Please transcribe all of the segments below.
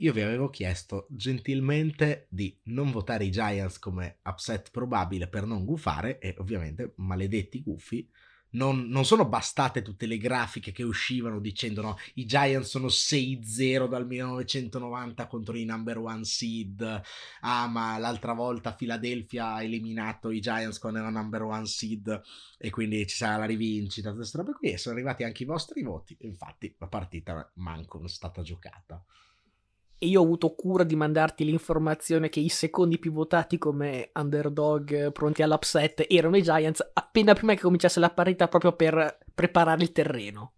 io vi avevo chiesto gentilmente di non votare i Giants come upset probabile per non gufare e ovviamente maledetti gufi. Non, non, sono bastate tutte le grafiche che uscivano dicendo no, i Giants sono 6-0 dal 1990 contro i number one seed, ah ma l'altra volta Philadelphia ha eliminato i Giants quando era number one seed e quindi ci sarà la rivincita, queste robe qui e sono arrivati anche i vostri voti, infatti la partita manco non è stata giocata e io ho avuto cura di mandarti l'informazione che i secondi più votati come underdog pronti all'upset erano i Giants appena prima che cominciasse la partita proprio per preparare il terreno.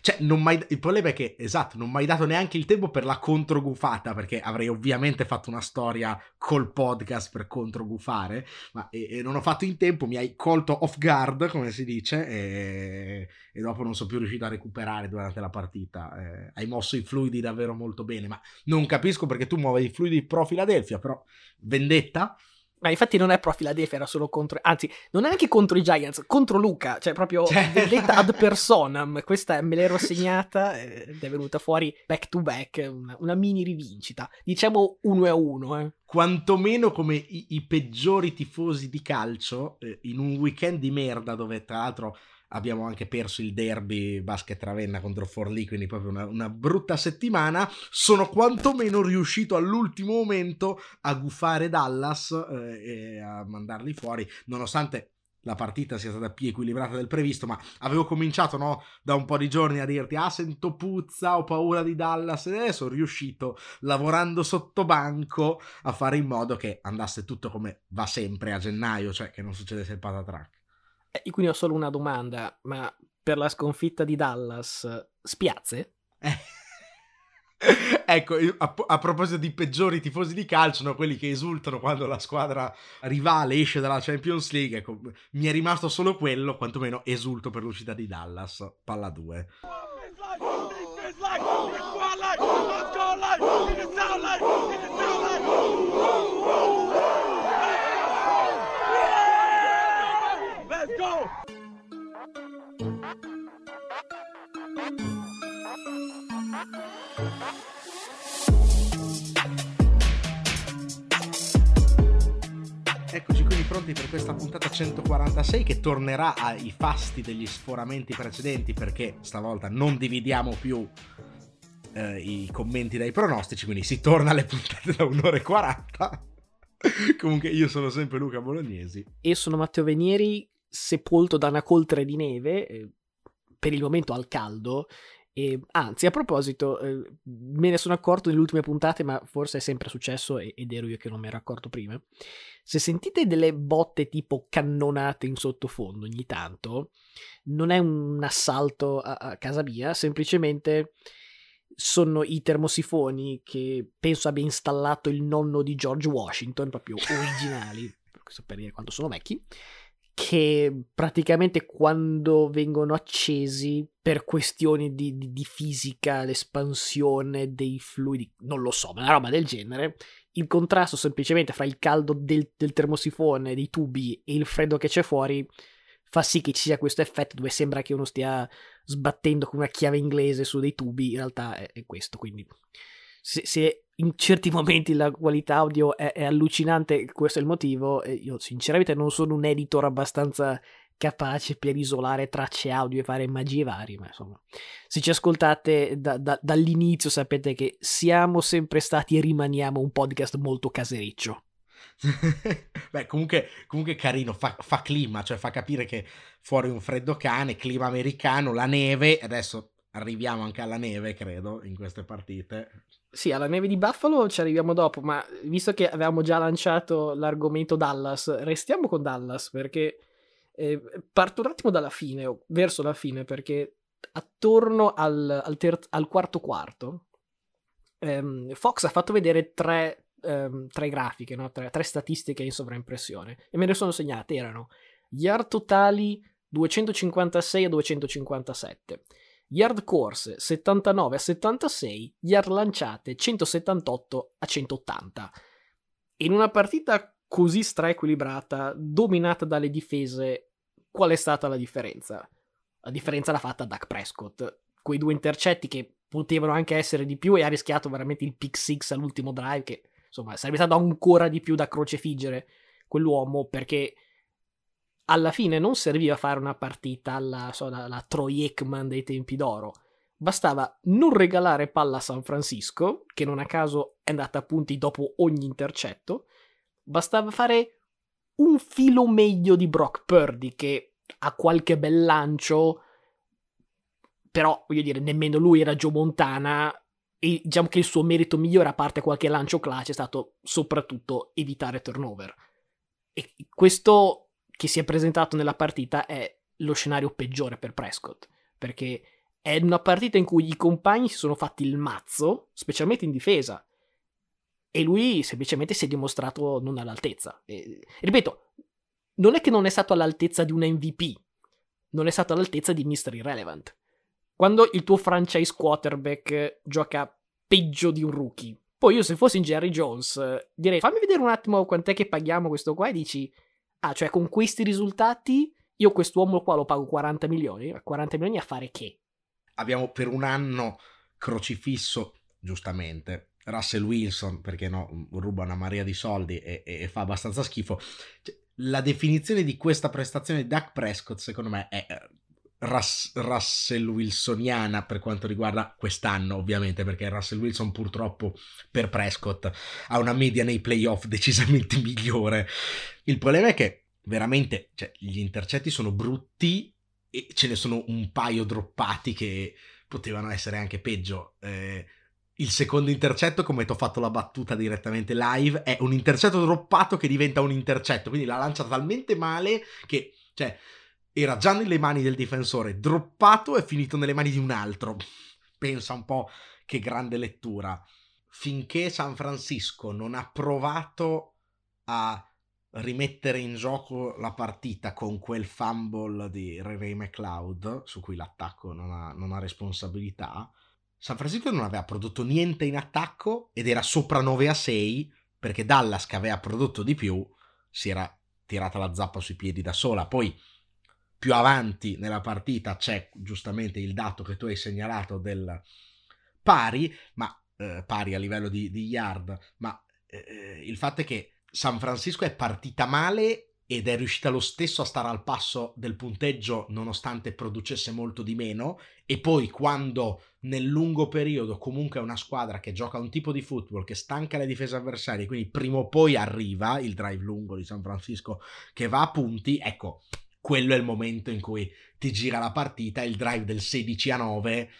Cioè, mai, il problema è che, esatto, non mi hai dato neanche il tempo per la controgufata, perché avrei ovviamente fatto una storia col podcast per controgufare, ma e, e non ho fatto in tempo, mi hai colto off guard, come si dice, e, e dopo non sono più riuscito a recuperare durante la partita. Eh, hai mosso i fluidi davvero molto bene, ma non capisco perché tu muovi i fluidi pro Philadelphia, però vendetta? Ma infatti non è pro Philadelphia, era solo contro. Anzi, non è anche contro i Giants, contro Luca. Cioè, proprio cioè... vendetta ad personam. Questa me l'ero segnata ed è venuta fuori back to back. Una, una mini rivincita. Diciamo uno a uno, eh. Quantomeno come i, i peggiori tifosi di calcio eh, in un weekend di merda dove, tra l'altro abbiamo anche perso il derby basket Ravenna contro Forlì, quindi proprio una, una, brutta settimana. Sono quantomeno riuscito all'ultimo momento a gufare Dallas eh, e a mandarli fuori, nonostante la partita sia stata più equilibrata del previsto, ma avevo cominciato no, da un po' di giorni a dirti ah sento puzza, ho paura di Dallas e sono riuscito lavorando sotto banco a fare in modo che andasse tutto come va sempre a gennaio, cioè che non succedesse il patatrack. Eh, quindi ho solo una domanda, ma per la sconfitta di Dallas, spiazze? Eh. ecco, a, a, proposito di peggiori tifosi di calcio, no, quelli che esultano quando la squadra rivale esce dalla Champions League, ecco, mi è rimasto solo quello, quantomeno esulto per l'uscita di Dallas, palla 2. Eccoci quindi pronti per questa puntata 146 che tornerà ai fasti degli sforamenti precedenti perché stavolta non dividiamo più eh, i commenti dai pronostici, quindi si torna alle puntate da un'ora e 40. Comunque io sono sempre Luca Bolognesi. E sono Matteo Venieri, sepolto da una coltre di neve, eh, per il momento al caldo, e, anzi, a proposito, eh, me ne sono accorto nelle ultime puntate, ma forse è sempre successo ed ero io che non mi ero accorto prima. Se sentite delle botte tipo cannonate in sottofondo ogni tanto, non è un assalto a, a casa mia, semplicemente sono i termosifoni che penso abbia installato il nonno di George Washington, proprio originali, per dire quanto sono vecchi che praticamente quando vengono accesi per questioni di, di, di, fisica, l'espansione dei fluidi, non lo so, ma una roba del genere, il contrasto semplicemente fra il caldo del, del termosifone, dei tubi e il freddo che c'è fuori fa sì che ci sia questo effetto dove sembra che uno stia sbattendo con una chiave inglese su dei tubi, in realtà è, è questo, quindi se, se, in certi momenti la qualità audio è, è, allucinante, questo è il motivo. Io sinceramente non sono un editor abbastanza capace per isolare tracce audio e fare magie varie, ma insomma, se ci ascoltate da, da, dall'inizio sapete che siamo sempre stati e rimaniamo un podcast molto casericcio. Beh, comunque, comunque carino, fa, fa, clima, cioè fa capire che fuori un freddo cane, clima americano, la neve, adesso arriviamo anche alla neve, credo, in queste partite. Sì, alla neve di Buffalo ci arriviamo dopo, ma visto che avevamo già lanciato l'argomento Dallas, restiamo con Dallas perché eh, parto un attimo dalla fine, verso la fine, perché attorno al, al, ter- al quarto quarto ehm, Fox ha fatto vedere tre, ehm, tre grafiche, no? tre, tre statistiche in sovraimpressione e me ne sono segnate, erano yard totali 256 a 257 yard corse 79 a 76, yard lanciate 178 a 180. In una partita così straequilibrata, dominata dalle difese, qual è stata la differenza? La differenza l'ha fatta Dak Prescott. Quei due intercetti che potevano anche essere di più e ha rischiato veramente il pick six all'ultimo drive che insomma sarebbe stato ancora di più da crocefiggere quell'uomo perché alla fine non serviva fare una partita alla, so, alla Troy Aikman dei tempi d'oro. Bastava non regalare palla a San Francisco che non a caso è andata a punti dopo ogni intercetto. Bastava fare un filo meglio di Brock Purdy che ha qualche bel lancio però voglio dire nemmeno lui era Joe Montana e diciamo che il suo merito migliore a parte qualche lancio clutch è stato soprattutto evitare turnover. E questo che si è presentato nella partita è lo scenario peggiore per Prescott perché è una partita in cui i compagni si sono fatti il mazzo specialmente in difesa e lui semplicemente si è dimostrato non all'altezza. E, ripeto, non è che non è stato all'altezza di un MVP, non è stato all'altezza di Mr. Irrelevant. Quando il tuo franchise quarterback gioca peggio di un rookie, poi io se fossi in Jerry Jones direi fammi vedere un attimo quant'è che paghiamo questo qua e dici, ah, cioè con questi risultati io quest'uomo qua lo pago 40 milioni, 40 milioni a fare che? Abbiamo per un anno crocifisso, giustamente, Russell Wilson, perché no, ruba una marea di soldi e, e fa abbastanza schifo. Cioè, la definizione di questa prestazione di Dak Prescott, secondo me, è eh, Russ, Russell Wilsoniana per quanto riguarda quest'anno, ovviamente, perché Russell Wilson purtroppo per Prescott ha una media nei playoff decisamente migliore. Il problema è che veramente cioè, gli intercetti sono brutti e ce ne sono un paio droppati che potevano essere anche peggio. Eh, il secondo intercetto, come ti ho fatto la battuta direttamente live, è un intercetto droppato che diventa un intercetto, quindi la lancia talmente male che, cioè, era già nelle mani del difensore, droppato e finito nelle mani di un altro. Pensa un po' che grande lettura. Finché San Francisco non ha provato a rimettere in gioco la partita con quel fumble di Ray McLeod, su cui l'attacco non ha, non ha responsabilità, San Francisco non aveva prodotto niente in attacco ed era sopra 9 a 6 perché Dallas che aveva prodotto di più si era tirata la zappa sui piedi da sola. Poi più avanti nella partita c'è giustamente il dato che tu hai segnalato del pari, ma eh, pari a livello di, di yard, ma eh, il fatto è che San Francisco è partita male ed è riuscita lo stesso a stare al passo del punteggio nonostante producesse molto di meno e poi quando nel lungo periodo comunque è una squadra che gioca un tipo di football che stanca le difese avversarie quindi prima o poi arriva il drive lungo di San Francisco che va a punti ecco quello è il momento in cui ti gira la partita il drive del 16 a 9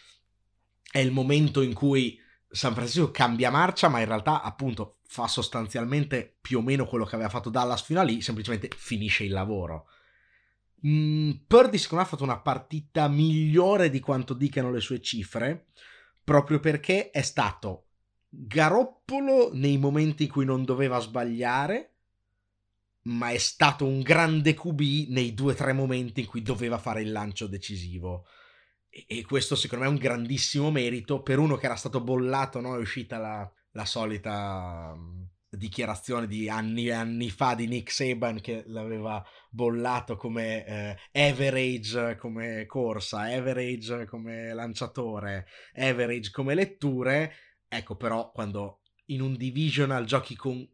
è il momento in cui San Francisco cambia marcia ma in realtà appunto fa sostanzialmente più o meno quello che aveva fatto Dallas fino a lì, semplicemente finisce il lavoro. Mm, Purdy secondo me ha fatto una partita migliore di quanto dicano le sue cifre, proprio perché è stato garoppolo nei momenti in cui non doveva sbagliare, ma è stato un grande QB nei due o tre momenti in cui doveva fare il lancio decisivo. E, e, questo secondo me è un grandissimo merito per uno che era stato bollato, no? è uscita la, la solita mm, dichiarazione di anni e anni fa di Nick Saban che l'aveva bollato come eh, average come corsa, average come lanciatore, average come letture. Ecco però quando in un divisional giochi con,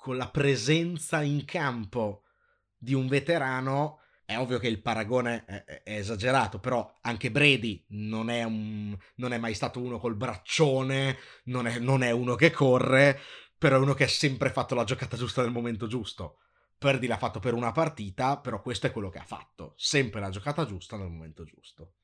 con la presenza in campo di un veterano è ovvio che il paragone è, è, esagerato, però anche Brady non è, un, non è mai stato uno col braccione, non è, non è, uno che corre, però è uno che ha sempre fatto la giocata giusta nel momento giusto. Purdy l'ha fatto per una partita, però questo è quello che ha fatto, sempre la giocata giusta nel momento giusto.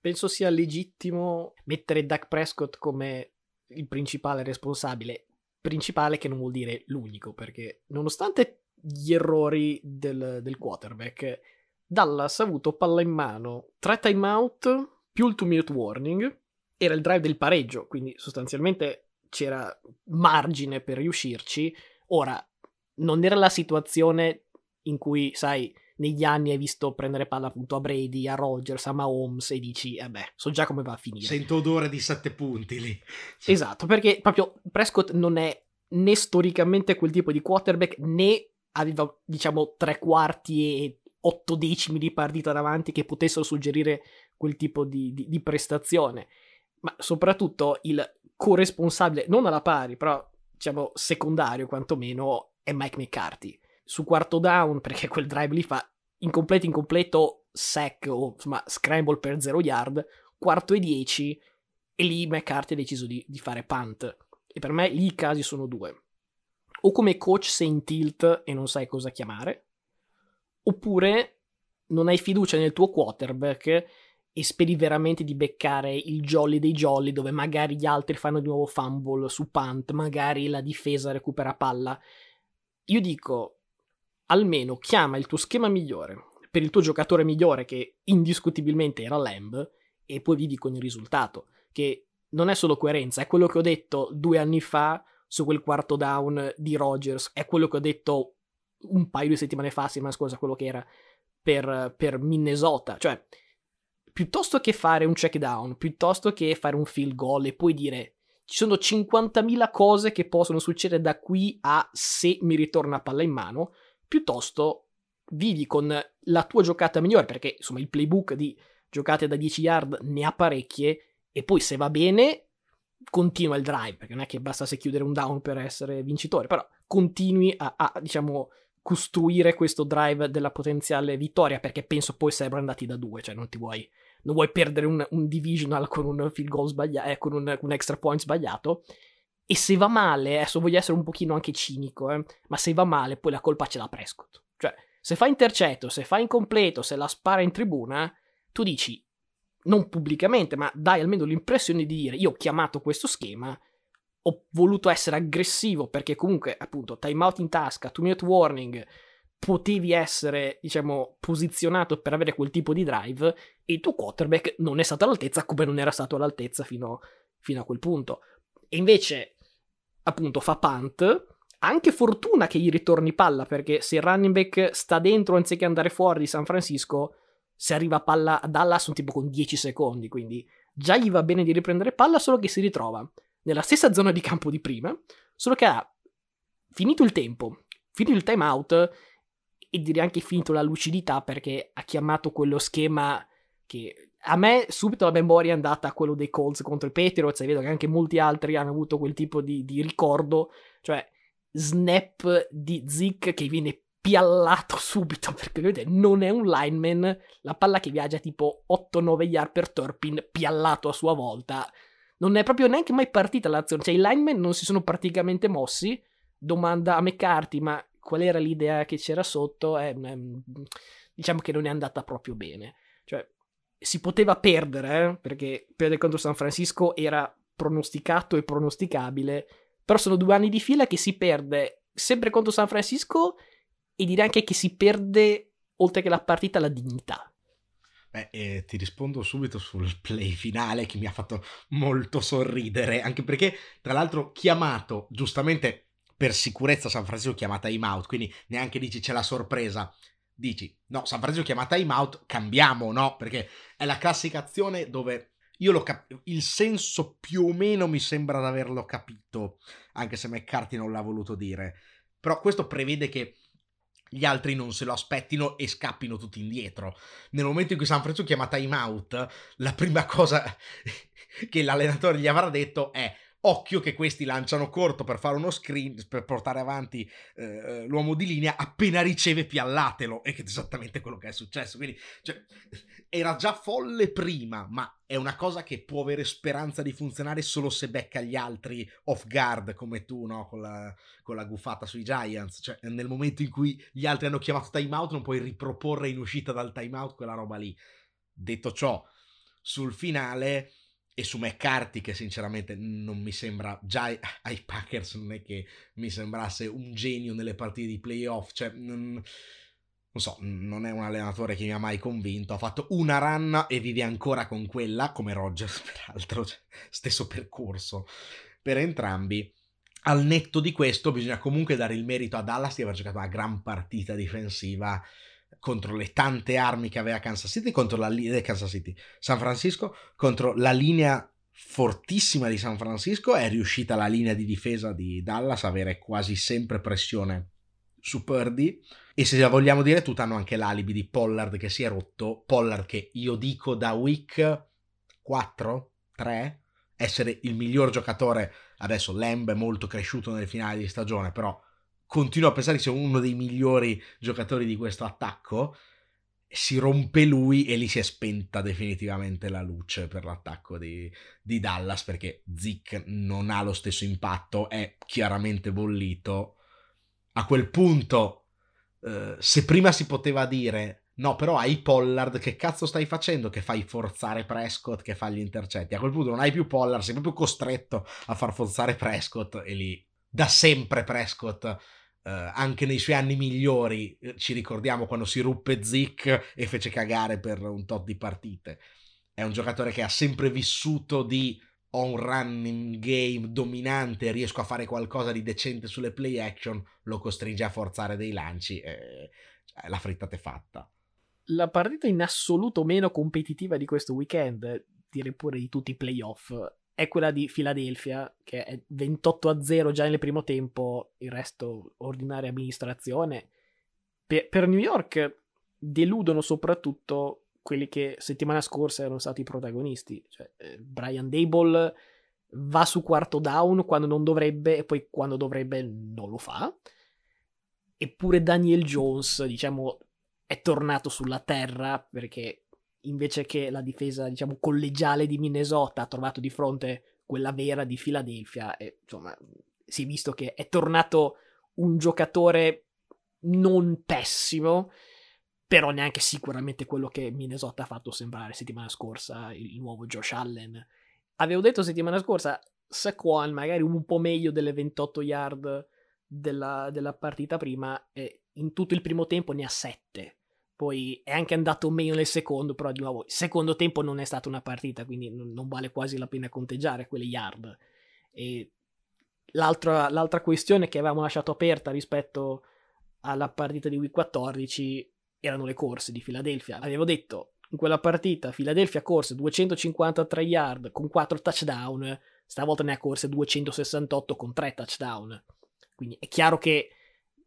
Penso sia legittimo mettere Dak Prescott come il principale responsabile, principale che non vuol dire l'unico, perché nonostante gli errori del, del quarterback, Dallas ha avuto palla in mano, tre timeout più il 2 minute warning, era il drive del pareggio, quindi sostanzialmente c'era margine per riuscirci. Ora, non era la situazione in cui, sai, negli anni hai visto prendere palla appunto a Brady, a Rogers, a Mahomes e dici, eh beh, so già come va a finire. Sento odore di sette punti lì. Esatto, perché proprio Prescott non è né storicamente quel tipo di quarterback né aveva, diciamo, tre quarti e otto decimi di partita davanti che potessero suggerire quel tipo di, di, di prestazione. ma soprattutto il corresponsabile, non alla pari, però diciamo secondario quantomeno, è Mike McCarthy. Su quarto down, perché quel drive lì fa incompleto incompleto sack o insomma scramble per 0 yard, quarto e 10 e lì McCarthy ha deciso di, di, fare punt. E per me lì i casi sono due. O come coach sei in tilt e non sai cosa chiamare, oppure non hai fiducia nel tuo quarterback e speri veramente di beccare il jolly dei jolly dove magari gli altri fanno di nuovo fumble su punt, magari la difesa recupera palla. Io dico, almeno chiama il tuo schema migliore per il tuo giocatore migliore che indiscutibilmente era Lamb e poi vivi con il risultato, che non è solo coerenza, è quello che ho detto due anni fa su quel quarto down di Rogers, è quello che ho detto un paio di settimane fa, settimana scorsa, quello che era per, per Minnesota, cioè piuttosto che fare un check down, piuttosto che fare un field goal e poi dire ci sono 50.000 cose che possono succedere da qui a se mi ritorna palla in mano, piuttosto vivi con la tua giocata migliore, perché insomma il playbook di giocate da 10 yard ne ha parecchie, e poi se va bene continua il drive, perché non è che basta se chiudere un down per essere vincitore, però continui a, a diciamo costruire questo drive della potenziale vittoria, perché penso poi sarebbero andati da due, cioè non ti vuoi non vuoi perdere un, un divisional con un field goal sbagliato, eh, con un, un, extra point sbagliato. E se va male, adesso voglio essere un pochino anche cinico, eh, ma se va male poi la colpa ce l'ha Prescott. Cioè, se fa intercetto, se fa incompleto, se la spara in tribuna, tu dici, non pubblicamente, ma dai almeno l'impressione di dire, io ho chiamato questo schema, ho voluto essere aggressivo perché comunque, appunto, timeout in tasca, two minute warning, potevi essere, diciamo, posizionato per avere quel tipo di drive e il tuo quarterback non è stato all'altezza come non era stato all'altezza fino, fino a quel punto. E invece, appunto, fa punt. Anche fortuna che gli ritorni palla, perché se il running back sta dentro anziché andare fuori di San Francisco, se arriva palla a Dallas un tipo con 10 secondi, quindi già gli va bene di riprendere palla, solo che si ritrova nella stessa zona di campo di prima, solo che ha finito il tempo, finito il timeout e direi anche finito la lucidità perché ha chiamato quello schema che a me subito la memoria è andata a quello dei Colts contro i Patriots e vedo che anche molti altri hanno avuto quel tipo di, di ricordo, cioè snap di Zick che viene piallato subito perché vedete non è un lineman, la palla che viaggia tipo 8-9 yard per Turpin piallato a sua volta. Non è proprio neanche mai partita l'azione, cioè i linemen non si sono praticamente mossi. Domanda a McCarthy, ma qual era l'idea che c'era sotto, eh, diciamo che non è andata proprio bene. Si poteva perdere, eh, perché perdere contro San Francisco era pronosticato e pronosticabile, però sono due anni di fila che si perde sempre contro San Francisco e direi anche che si perde, oltre che la partita, la dignità. Beh, eh, ti rispondo subito sul play finale che mi ha fatto molto sorridere, anche perché, tra l'altro, chiamato giustamente per sicurezza San Francisco chiama time out, quindi neanche dici c'è la sorpresa. Dici, no, San Francisco chiama time out, cambiamo, no? Perché è la classica azione dove io lo capisco, il senso più o meno mi sembra di averlo capito, anche se McCarthy non l'ha voluto dire. Però questo prevede che gli altri non se lo aspettino e scappino tutti indietro. Nel momento in cui San Francisco chiama time out, la prima cosa che l'allenatore gli avrà detto è Occhio che questi lanciano corto per fare uno screen, per portare avanti eh, l'uomo di linea, appena riceve piallatelo, e che è esattamente quello che è successo. Quindi, cioè, era già folle prima, ma è una cosa che può avere speranza di funzionare solo se becca gli altri off guard, come tu, no? Con la, con la guffata sui Giants. Cioè, nel momento in cui gli altri hanno chiamato timeout, non puoi riproporre in uscita dal timeout quella roba lì. Detto ciò, sul finale e su McCarthy che sinceramente non mi sembra già ai Packers non è che mi sembrasse un genio nelle partite di playoff cioè non, non so non è un allenatore che mi ha mai convinto ha fatto una run e vive ancora con quella come Rogers peraltro cioè, stesso percorso per entrambi. Al netto di questo bisogna comunque dare il merito a Dallas di aver giocato una gran partita difensiva contro le tante armi che aveva Kansas City, contro la linea eh, Kansas City, San Francisco, contro la linea fortissima di San Francisco, è riuscita la linea di difesa di Dallas a avere quasi sempre pressione su Purdy e se vogliamo dire tutto hanno anche l'alibi di Pollard che si è rotto, Pollard che io dico da week 4, 3 essere il miglior giocatore. Adesso Lamb è molto cresciuto nel finale di stagione, però continuo a pensare che sia uno dei migliori giocatori di questo attacco. Si rompe lui e lì si è spenta definitivamente la luce per l'attacco di, di Dallas perché Zick non ha lo stesso impatto, è chiaramente bollito. A quel punto, eh, se prima si poteva dire No, però hai Pollard, che cazzo stai facendo? Che fai forzare Prescott, che fa gli intercetti. A quel punto non hai più Pollard, sei proprio costretto a far forzare Prescott e lì da sempre Prescott, eh, anche nei suoi anni migliori, eh, ci ricordiamo quando si ruppe Zick e fece cagare per un tot di partite. È un giocatore che ha sempre vissuto di ho un running game dominante, riesco a fare qualcosa di decente sulle play action, lo costringe a forzare dei lanci e la frittata è fatta la partita in assoluto meno competitiva di questo weekend, direi pure di tutti i playoff, è quella di Philadelphia, che è 28 a 0 già nel primo tempo, il resto ordinaria amministrazione. Per, per New York deludono soprattutto quelli che settimana scorsa erano stati i protagonisti. Cioè, eh, Brian Dable va su quarto down quando non dovrebbe e poi quando dovrebbe non lo fa. Eppure Daniel Jones, diciamo, è tornato sulla terra perché invece che la difesa, diciamo, collegiale di Minnesota ha trovato di fronte quella vera di Philadelphia e insomma si è visto che è tornato un giocatore non pessimo, però neanche sicuramente quello che Minnesota ha fatto sembrare settimana scorsa il nuovo Josh Allen. Avevo detto settimana scorsa Saquon magari un po' meglio delle 28 yard della, della partita prima e in tutto il primo tempo ne ha 7 poi è anche andato meglio nel secondo, però di nuovo il secondo tempo non è stata una partita, quindi non, vale quasi la pena conteggiare quelle yard. E l'altra, l'altra questione che avevamo lasciato aperta rispetto alla partita di Week 14 erano le corse di Philadelphia. Avevo detto in quella partita Philadelphia corse 253 yard con 4 touchdown, stavolta ne ha corse 268 con 3 touchdown. Quindi è chiaro che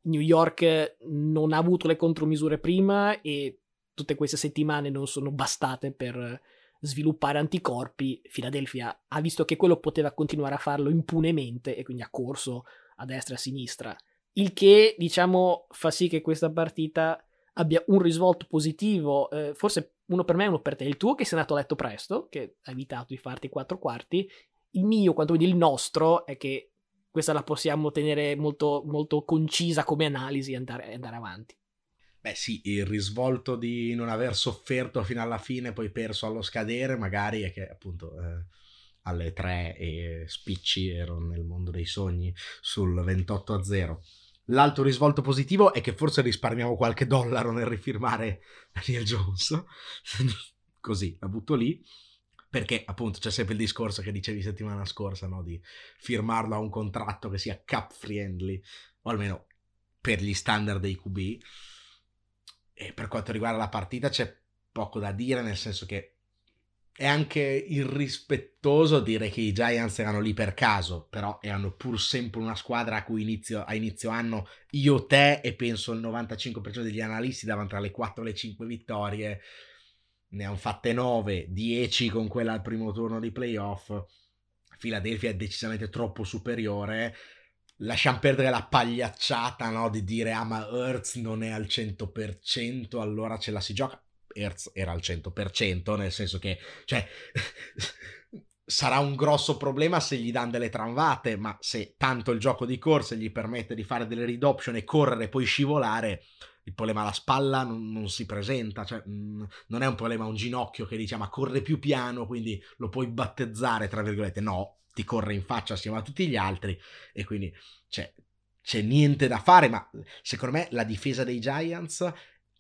New York non ha avuto le contromisure prima e tutte queste settimane non sono bastate per sviluppare anticorpi. Philadelphia ha visto che quello poteva continuare a farlo impunemente e quindi ha corso a destra e a sinistra. Il che, diciamo, fa sì che questa partita abbia un risvolto positivo, eh, forse uno per me e uno per te. Il tuo che sei andato a letto presto, che ha evitato di farti quattro quarti. Il mio, quanto vedi il nostro, è che questa la possiamo tenere molto, molto concisa come analisi e andare, andare, avanti. Beh sì, il risvolto di non aver sofferto fino alla fine, poi perso allo scadere, magari è che appunto eh, alle 3 e spicci ero nel mondo dei sogni sul 28 a 0. L'altro risvolto positivo è che forse risparmiamo qualche dollaro nel rifirmare Daniel Jones. Così, la butto lì perché appunto c'è sempre il discorso che dicevi settimana scorsa, no? di firmarlo a un contratto che sia cap friendly, o almeno per gli standard dei QB. E per quanto riguarda la partita c'è poco da dire, nel senso che è anche irrispettoso dire che i Giants erano lì per caso, però erano pur sempre una squadra a cui inizio, a inizio anno io, te e penso il 95% degli analisti davano tra le 4 e le 5 vittorie ne hanno fatte 9, 10 con quella al primo turno di playoff. Philadelphia è decisamente troppo superiore. Lasciamo perdere la pagliacciata no? di dire ah ma Hertz non è al 100%, allora ce la si gioca. Hertz era al 100%, nel senso che cioè, sarà un grosso problema se gli danno delle tramvate, ma se tanto il gioco di corsa gli permette di fare delle read option e correre e poi scivolare, il problema alla spalla non, non si presenta, cioè, mh, mm, non è un problema un ginocchio che dice ma corre più piano, quindi lo puoi battezzare, tra virgolette, no, ti corre in faccia assieme a tutti gli altri e quindi cioè, c'è niente da fare, ma secondo me la difesa dei Giants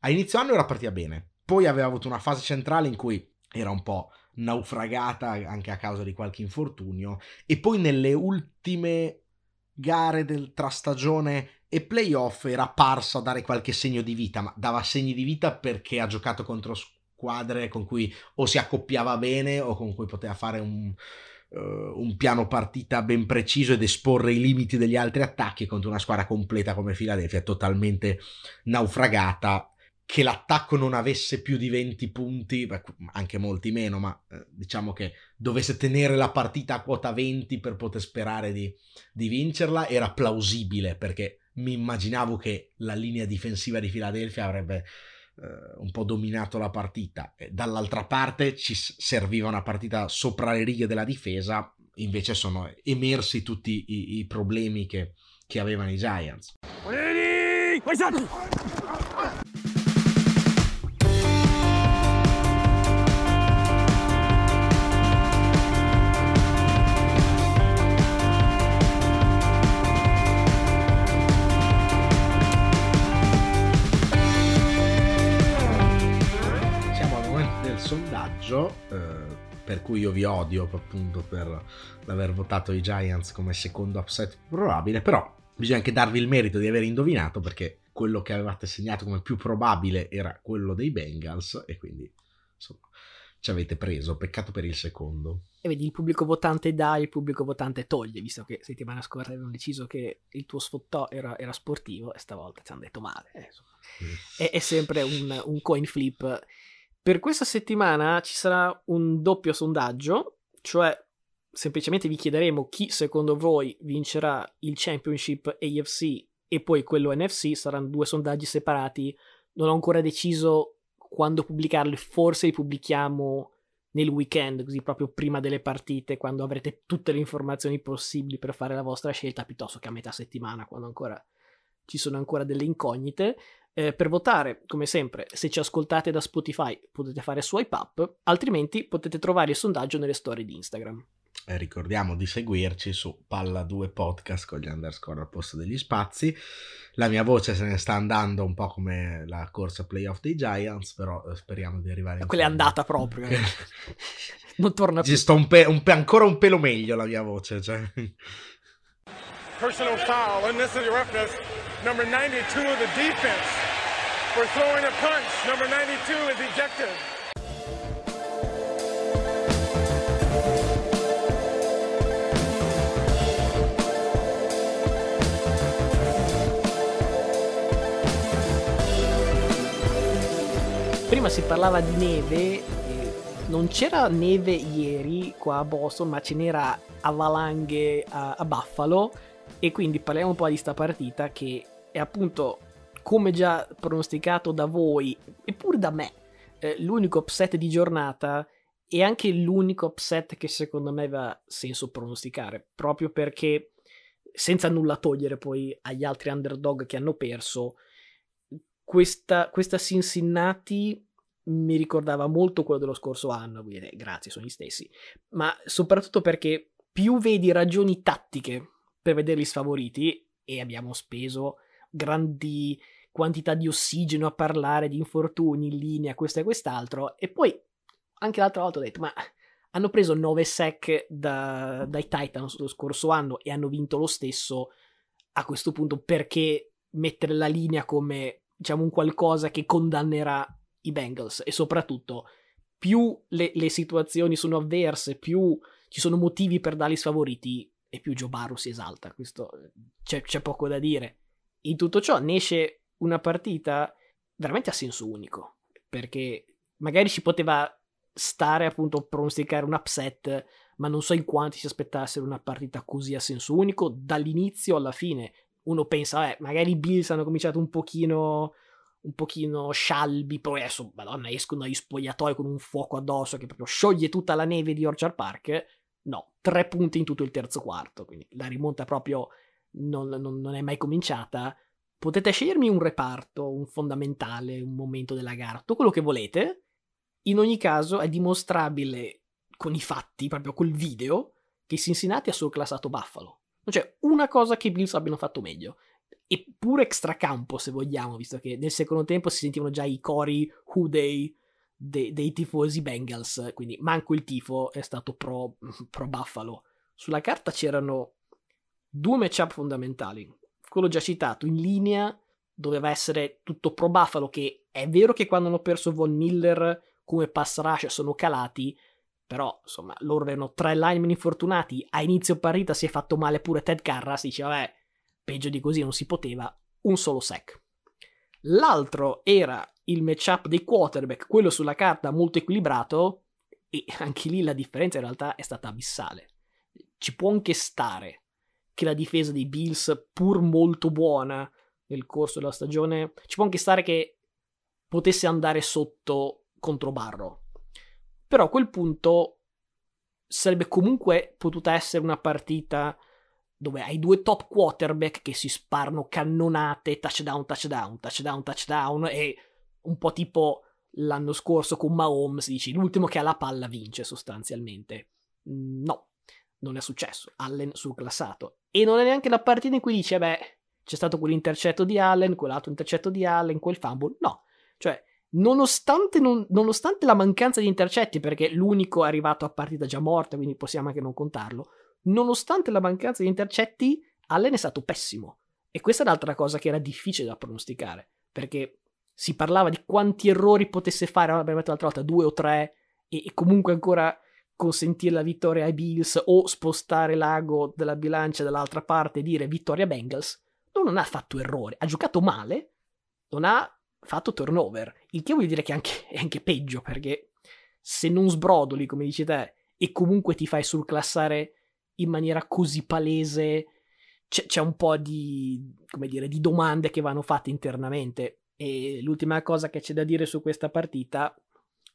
a inizio anno era partita bene, poi aveva avuto una fase centrale in cui era un po' naufragata anche a causa di qualche infortunio e poi nelle ultime gare del trastagione e playoff era parso a dare qualche segno di vita, ma dava segni di vita perché ha giocato contro squadre con cui o si accoppiava bene o con cui poteva fare un, uh, un piano partita ben preciso ed esporre i limiti degli altri attacchi contro una squadra completa come Philadelphia, totalmente naufragata. Che l'attacco non avesse più di 20 punti, anche molti meno, ma eh, diciamo che dovesse tenere la partita a quota 20 per poter sperare di, di vincerla, era plausibile perché mi immaginavo che la linea difensiva di Philadelphia avrebbe eh, un po' dominato la partita. Dall'altra parte ci serviva una partita sopra le righe della difesa, invece sono emersi tutti i, i problemi che, che avevano i Giants. Sondaggio eh, per cui io vi odio appunto per l'aver votato i Giants come secondo upset probabile, però bisogna anche darvi il merito di aver indovinato perché quello che avevate segnato come più probabile era quello dei Bengals e quindi insomma ci avete preso, peccato per il secondo. E vedi, il pubblico votante dà, il pubblico votante toglie, visto che settimana scorsa avevano deciso che il tuo sfottò era, era sportivo e stavolta ci hanno detto male. Mm. è, è, sempre un, un coin flip per questa settimana ci sarà un doppio sondaggio, cioè semplicemente vi chiederemo chi secondo voi vincerà il Championship AFC e poi quello NFC, saranno due sondaggi separati, non ho ancora deciso quando pubblicarli, forse li pubblichiamo nel weekend, così proprio prima delle partite, quando avrete tutte le informazioni possibili per fare la vostra scelta, piuttosto che a metà settimana, quando ancora ci sono ancora delle incognite. Eh, per votare, come sempre, se ci ascoltate da Spotify potete fare swipe up, altrimenti potete trovare il sondaggio nelle storie di Instagram. Eh, ricordiamo di seguirci su Palla2 Podcast con gli underscore al posto degli spazi. La mia voce se ne sta andando un po' come la corsa playoff dei Giants, però eh, speriamo di arrivare in Quella è andata proprio. Eh. non torna più. Sto un pe- un pe- ancora un pelo meglio la mia voce. Cioè. Personal foul, unnecessary roughness, number 92 of the defense. For throwing a punch, number 92 is ejected. Prima si parlava di neve, non c'era neve ieri qua a Boston, ma ce n'era a valanghe a, Buffalo e quindi parliamo un po' di sta partita che è appunto, come già pronosticato da voi, eppure da me, eh, l'unico upset di giornata e anche l'unico upset che secondo me aveva senso pronosticare, proprio perché senza nulla togliere poi agli altri underdog che hanno perso, questa, questa Cincinnati mi ricordava molto quello dello scorso anno, quindi eh, grazie, sono gli stessi, ma soprattutto perché più vedi ragioni tattiche per vederli sfavoriti e abbiamo speso grandi quantità di ossigeno a parlare di infortuni in linea, questo e quest'altro. E poi anche l'altra volta ho detto, ma hanno preso 9 sec da, dai Titans lo scorso anno e hanno vinto lo stesso. A questo punto, perché mettere la linea come diciamo un qualcosa che condannerà i Bengals? E soprattutto, più le, le situazioni sono avverse, più ci sono motivi per darli sfavoriti, e più Joe Barrow si esalta. Questo c'è, c'è poco da dire. In tutto ciò ne esce una partita veramente a senso unico, perché magari ci poteva stare appunto a pronosticare un upset, ma non so in quanti si aspettassero una partita così a senso unico dall'inizio alla fine. Uno pensa, eh, magari i Bills hanno cominciato un pochino un pochino scialbi, poi adesso, madonna, escono dagli spogliatoi con un fuoco addosso che proprio scioglie tutta la neve di Orchard Park No, tre punti in tutto il terzo quarto, quindi la rimonta proprio non, non, non è mai cominciata. Potete scegliermi un reparto, un fondamentale, un momento della gara, tutto quello che volete. In ogni caso è dimostrabile con i fatti, proprio col video, che Cincinnati ha surclassato Buffalo. Non c'è una cosa che i Bills abbiano fatto meglio. Eppure extracampo, se vogliamo, visto che nel secondo tempo si sentivano già i cori Houday de- dei tifosi Bengals, quindi manco il tifo è stato pro, pro Buffalo. Sulla carta c'erano due matchup fondamentali. Quello già citato, in linea doveva essere tutto pro Buffalo, che è vero che quando hanno perso Von Miller come pass rush sono calati, però insomma loro avevano tre linemen infortunati, a inizio partita si è fatto male pure Ted Carras, diceva vabbè, peggio di così non si poteva, un solo sec. L'altro era il matchup dei quarterback, quello sulla carta molto equilibrato, e anche lì la differenza in realtà è stata abissale. Ci può anche stare che la difesa dei Bills, pur molto buona nel corso della stagione, ci può anche stare che potesse andare sotto contro Barro. Però a quel punto sarebbe comunque potuta essere una partita dove hai due top quarterback che si sparano cannonate, touchdown, touchdown, touchdown, touchdown, e un po' tipo l'anno scorso con Mahomes, dici l'ultimo che ha la palla vince sostanzialmente. Mm, no, non è successo. Allen surclassato. E non è neanche la partita in cui dice, beh, c'è stato quell'intercetto di Allen, quell'altro intercetto di Allen, quel fumble. No, cioè, nonostante, non, nonostante la mancanza di intercetti, perché l'unico è arrivato a partita già morta, quindi possiamo anche non contarlo, nonostante la mancanza di intercetti, Allen è stato pessimo. E questa è l'altra cosa che era difficile da pronosticare, perché si parlava di quanti errori potesse fare, abbiamo detto l'altra volta, due o tre, e, e comunque ancora consentire la vittoria ai Bills o spostare l'ago della bilancia dall'altra parte e dire vittoria Bengals, non ha fatto errori, ha giocato male, non ha fatto turnover, il che vuol dire che anche, è anche peggio, perché se non sbrodoli, come dici te, e comunque ti fai surclassare in maniera così palese, c'è, c'è un po' di, dire, di domande che vanno fatte internamente. E l'ultima cosa che c'è da dire su questa partita,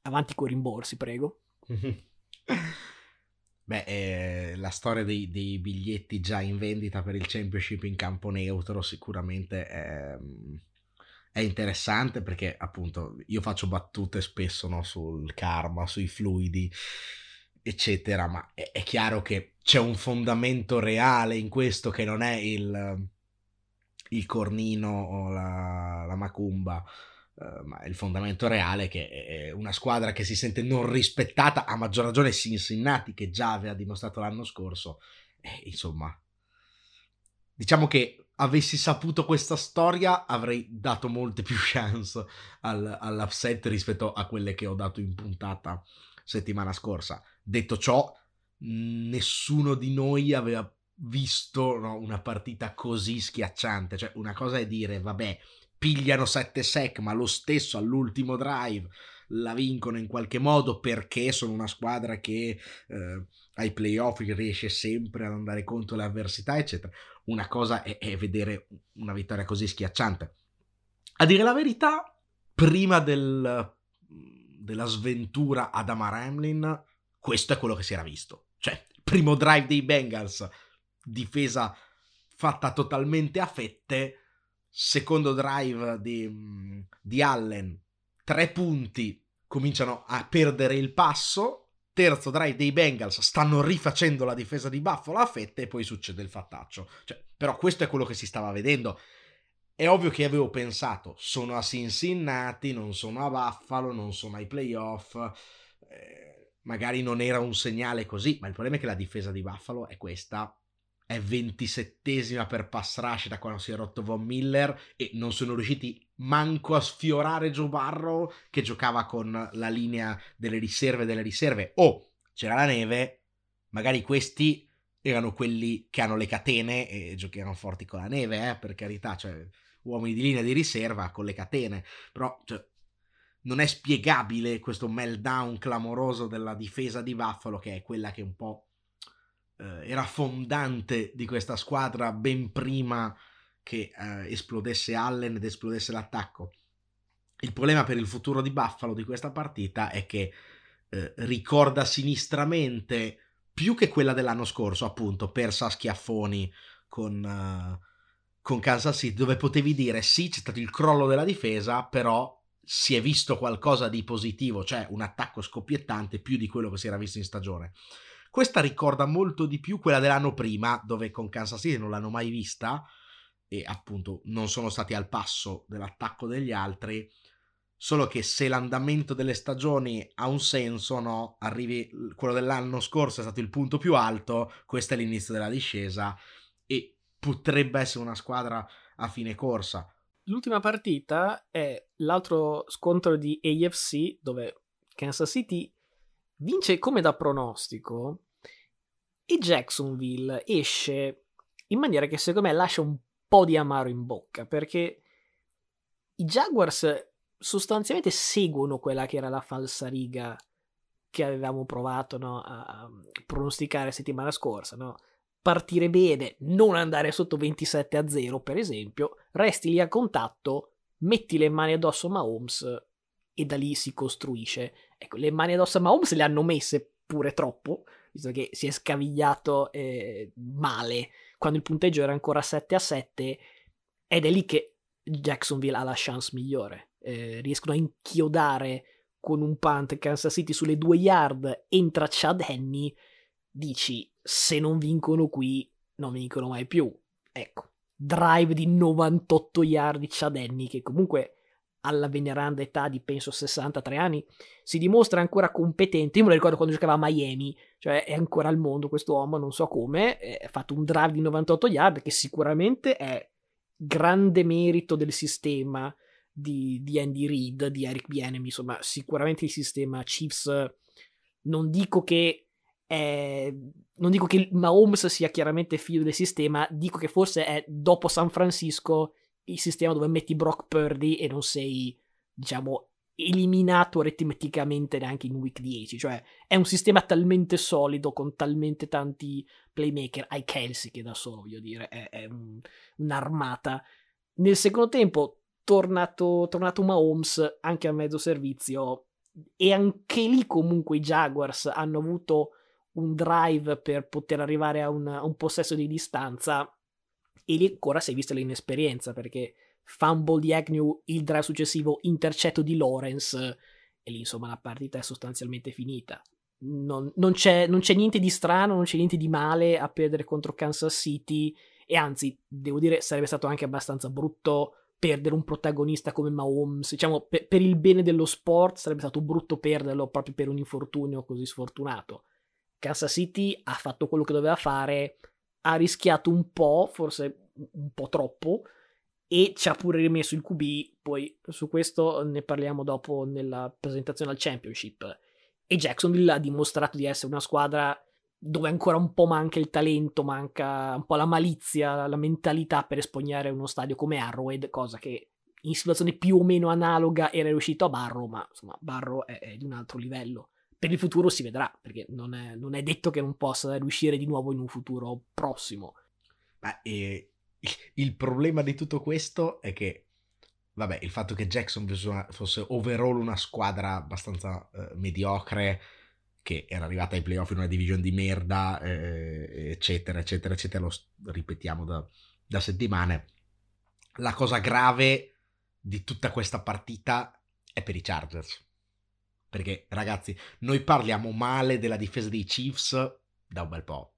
avanti con i rimborsi, prego. Beh, eh, la storia dei, dei, biglietti già in vendita per il championship in campo neutro sicuramente è, è interessante perché appunto io faccio battute spesso no, sul karma, sui fluidi, eccetera, ma è, è, chiaro che c'è un fondamento reale in questo che non è il, il cornino o la, la macumba Uh, ma il fondamento reale è che è una squadra che si sente non rispettata, a maggior ragione Cincinnati che già aveva dimostrato l'anno scorso. Eh, insomma, diciamo che avessi saputo questa storia avrei dato molte più chance al, all'upset rispetto a quelle che ho dato in puntata settimana scorsa. Detto ciò, nessuno di noi aveva visto no, una partita così schiacciante. Cioè, una cosa è dire, vabbè, pigliano 7 sec, ma lo stesso all'ultimo drive la vincono in qualche modo perché sono una squadra che eh, ai playoff riesce sempre ad andare contro le avversità, eccetera. Una cosa è, è vedere una vittoria così schiacciante. A dire la verità, prima del, della sventura ad Amar Hamlin, questo è quello che si era visto. Cioè, primo drive dei Bengals, difesa fatta totalmente a fette, secondo drive di, mm, di Allen, tre punti, cominciano a perdere il passo, terzo drive dei Bengals, stanno rifacendo la difesa di Buffalo a fette e poi succede il fattaccio. Cioè, però questo è quello che si stava vedendo. È ovvio che avevo pensato, sono a Cincinnati, non sono a Buffalo, non sono ai playoff, eh, magari non era un segnale così, ma il problema è che la difesa di Buffalo è questa è 27esima per pass rush da quando si è rotto Von Miller e non sono riusciti manco a sfiorare Joe Barrow che giocava con la linea delle riserve delle riserve. Oh, c'era la neve, magari questi erano quelli che hanno le catene e giocavano forti con la neve, eh, per carità, cioè uomini di linea di riserva con le catene, però cioè, non è spiegabile questo meltdown clamoroso della difesa di Buffalo che è quella che un po' eh, era fondante di questa squadra ben prima che eh, esplodesse Allen ed esplodesse l'attacco. Il problema per il futuro di Buffalo di questa partita è che eh, ricorda sinistramente più che quella dell'anno scorso, appunto, persa a schiaffoni con, uh, con Kansas City, dove potevi dire sì, c'è stato il crollo della difesa, però si è visto qualcosa di positivo, cioè un attacco scoppiettante più di quello che si era visto in stagione. Questa ricorda molto di più quella dell'anno prima, dove con Kansas City non l'hanno mai vista e appunto non sono stati al passo dell'attacco degli altri. Solo che se l'andamento delle stagioni ha un senso, no? Arrivi quello dell'anno scorso è stato il punto più alto, questo è l'inizio della discesa e potrebbe essere una squadra a fine corsa. L'ultima partita è l'altro scontro di AFC dove Kansas City vince come da pronostico e Jacksonville esce in maniera che secondo me lascia un po' di amaro in bocca perché i Jaguars sostanzialmente seguono quella che era la falsariga che avevamo provato no, a pronosticare settimana scorsa, no? partire bene, non andare sotto 27 a 0 per esempio, resti lì a contatto, metti le mani addosso a Mahomes e da lì si costruisce. Ecco, le mani addosso a Mahomes le hanno messe pure troppo, visto che si è scavigliato eh, male quando il punteggio era ancora 7 a 7 ed è lì che Jacksonville ha la chance migliore. Eh, riescono a inchiodare con un punt Kansas City sulle due yard, entra Chad Henney, dici se non vincono qui non vincono mai più. Ecco, drive di 98 yard di Chad Henney che comunque alla veneranda età di penso 63 anni, si dimostra ancora competente. Io me lo ricordo quando giocava a Miami, cioè è ancora al mondo questo uomo, non so come, ha fatto un drive di 98 yard che sicuramente è grande merito del sistema di, di Andy Reid, di Eric Bienemy, insomma sicuramente il sistema Chiefs, non dico che è, non dico che Mahomes sia chiaramente figlio del sistema, dico che forse è dopo San Francisco il sistema dove metti Brock Purdy e non sei, diciamo, eliminato aritmeticamente neanche in week 10. Cioè, è un sistema talmente solido, con talmente tanti playmaker. Hai Kelsey che da solo, voglio dire, è, è un, un'armata. Nel secondo tempo, tornato, tornato Mahomes anche a mezzo servizio, e anche lì comunque i Jaguars hanno avuto un drive per poter arrivare a un, a un possesso di distanza e lì ancora si è vista l'inesperienza perché fumble di Agnew, il drive successivo, intercetto di Lawrence e lì insomma la partita è sostanzialmente finita. Non, non, c'è, non c'è niente di strano, non c'è niente di male a perdere contro Kansas City e anzi, devo dire, sarebbe stato anche abbastanza brutto perdere un protagonista come Mahomes, diciamo per, per, il bene dello sport sarebbe stato brutto perderlo proprio per un infortunio così sfortunato. Kansas City ha fatto quello che doveva fare, ha rischiato un po', forse un po' troppo, e ci ha pure rimesso il QB, poi su questo ne parliamo dopo nella presentazione al Championship. E Jacksonville ha dimostrato di essere una squadra dove ancora un po' manca il talento, manca un po' la malizia, la mentalità per espugnare uno stadio come Arrowhead, cosa che in situazione più o meno analoga era riuscito a Barrow, ma insomma Barrow è, è di un altro livello per il futuro si vedrà, perché non è, non è, detto che non possa riuscire di nuovo in un futuro prossimo. Ma eh, il problema di tutto questo è che, vabbè, il fatto che Jackson fosse overall una squadra abbastanza eh, mediocre, che era arrivata ai playoff in una division di merda, eh, eccetera, eccetera, eccetera, lo ripetiamo da, da settimane. La cosa grave di tutta questa partita è per i Chargers perché, ragazzi, noi parliamo male della difesa dei Chiefs da un bel po'.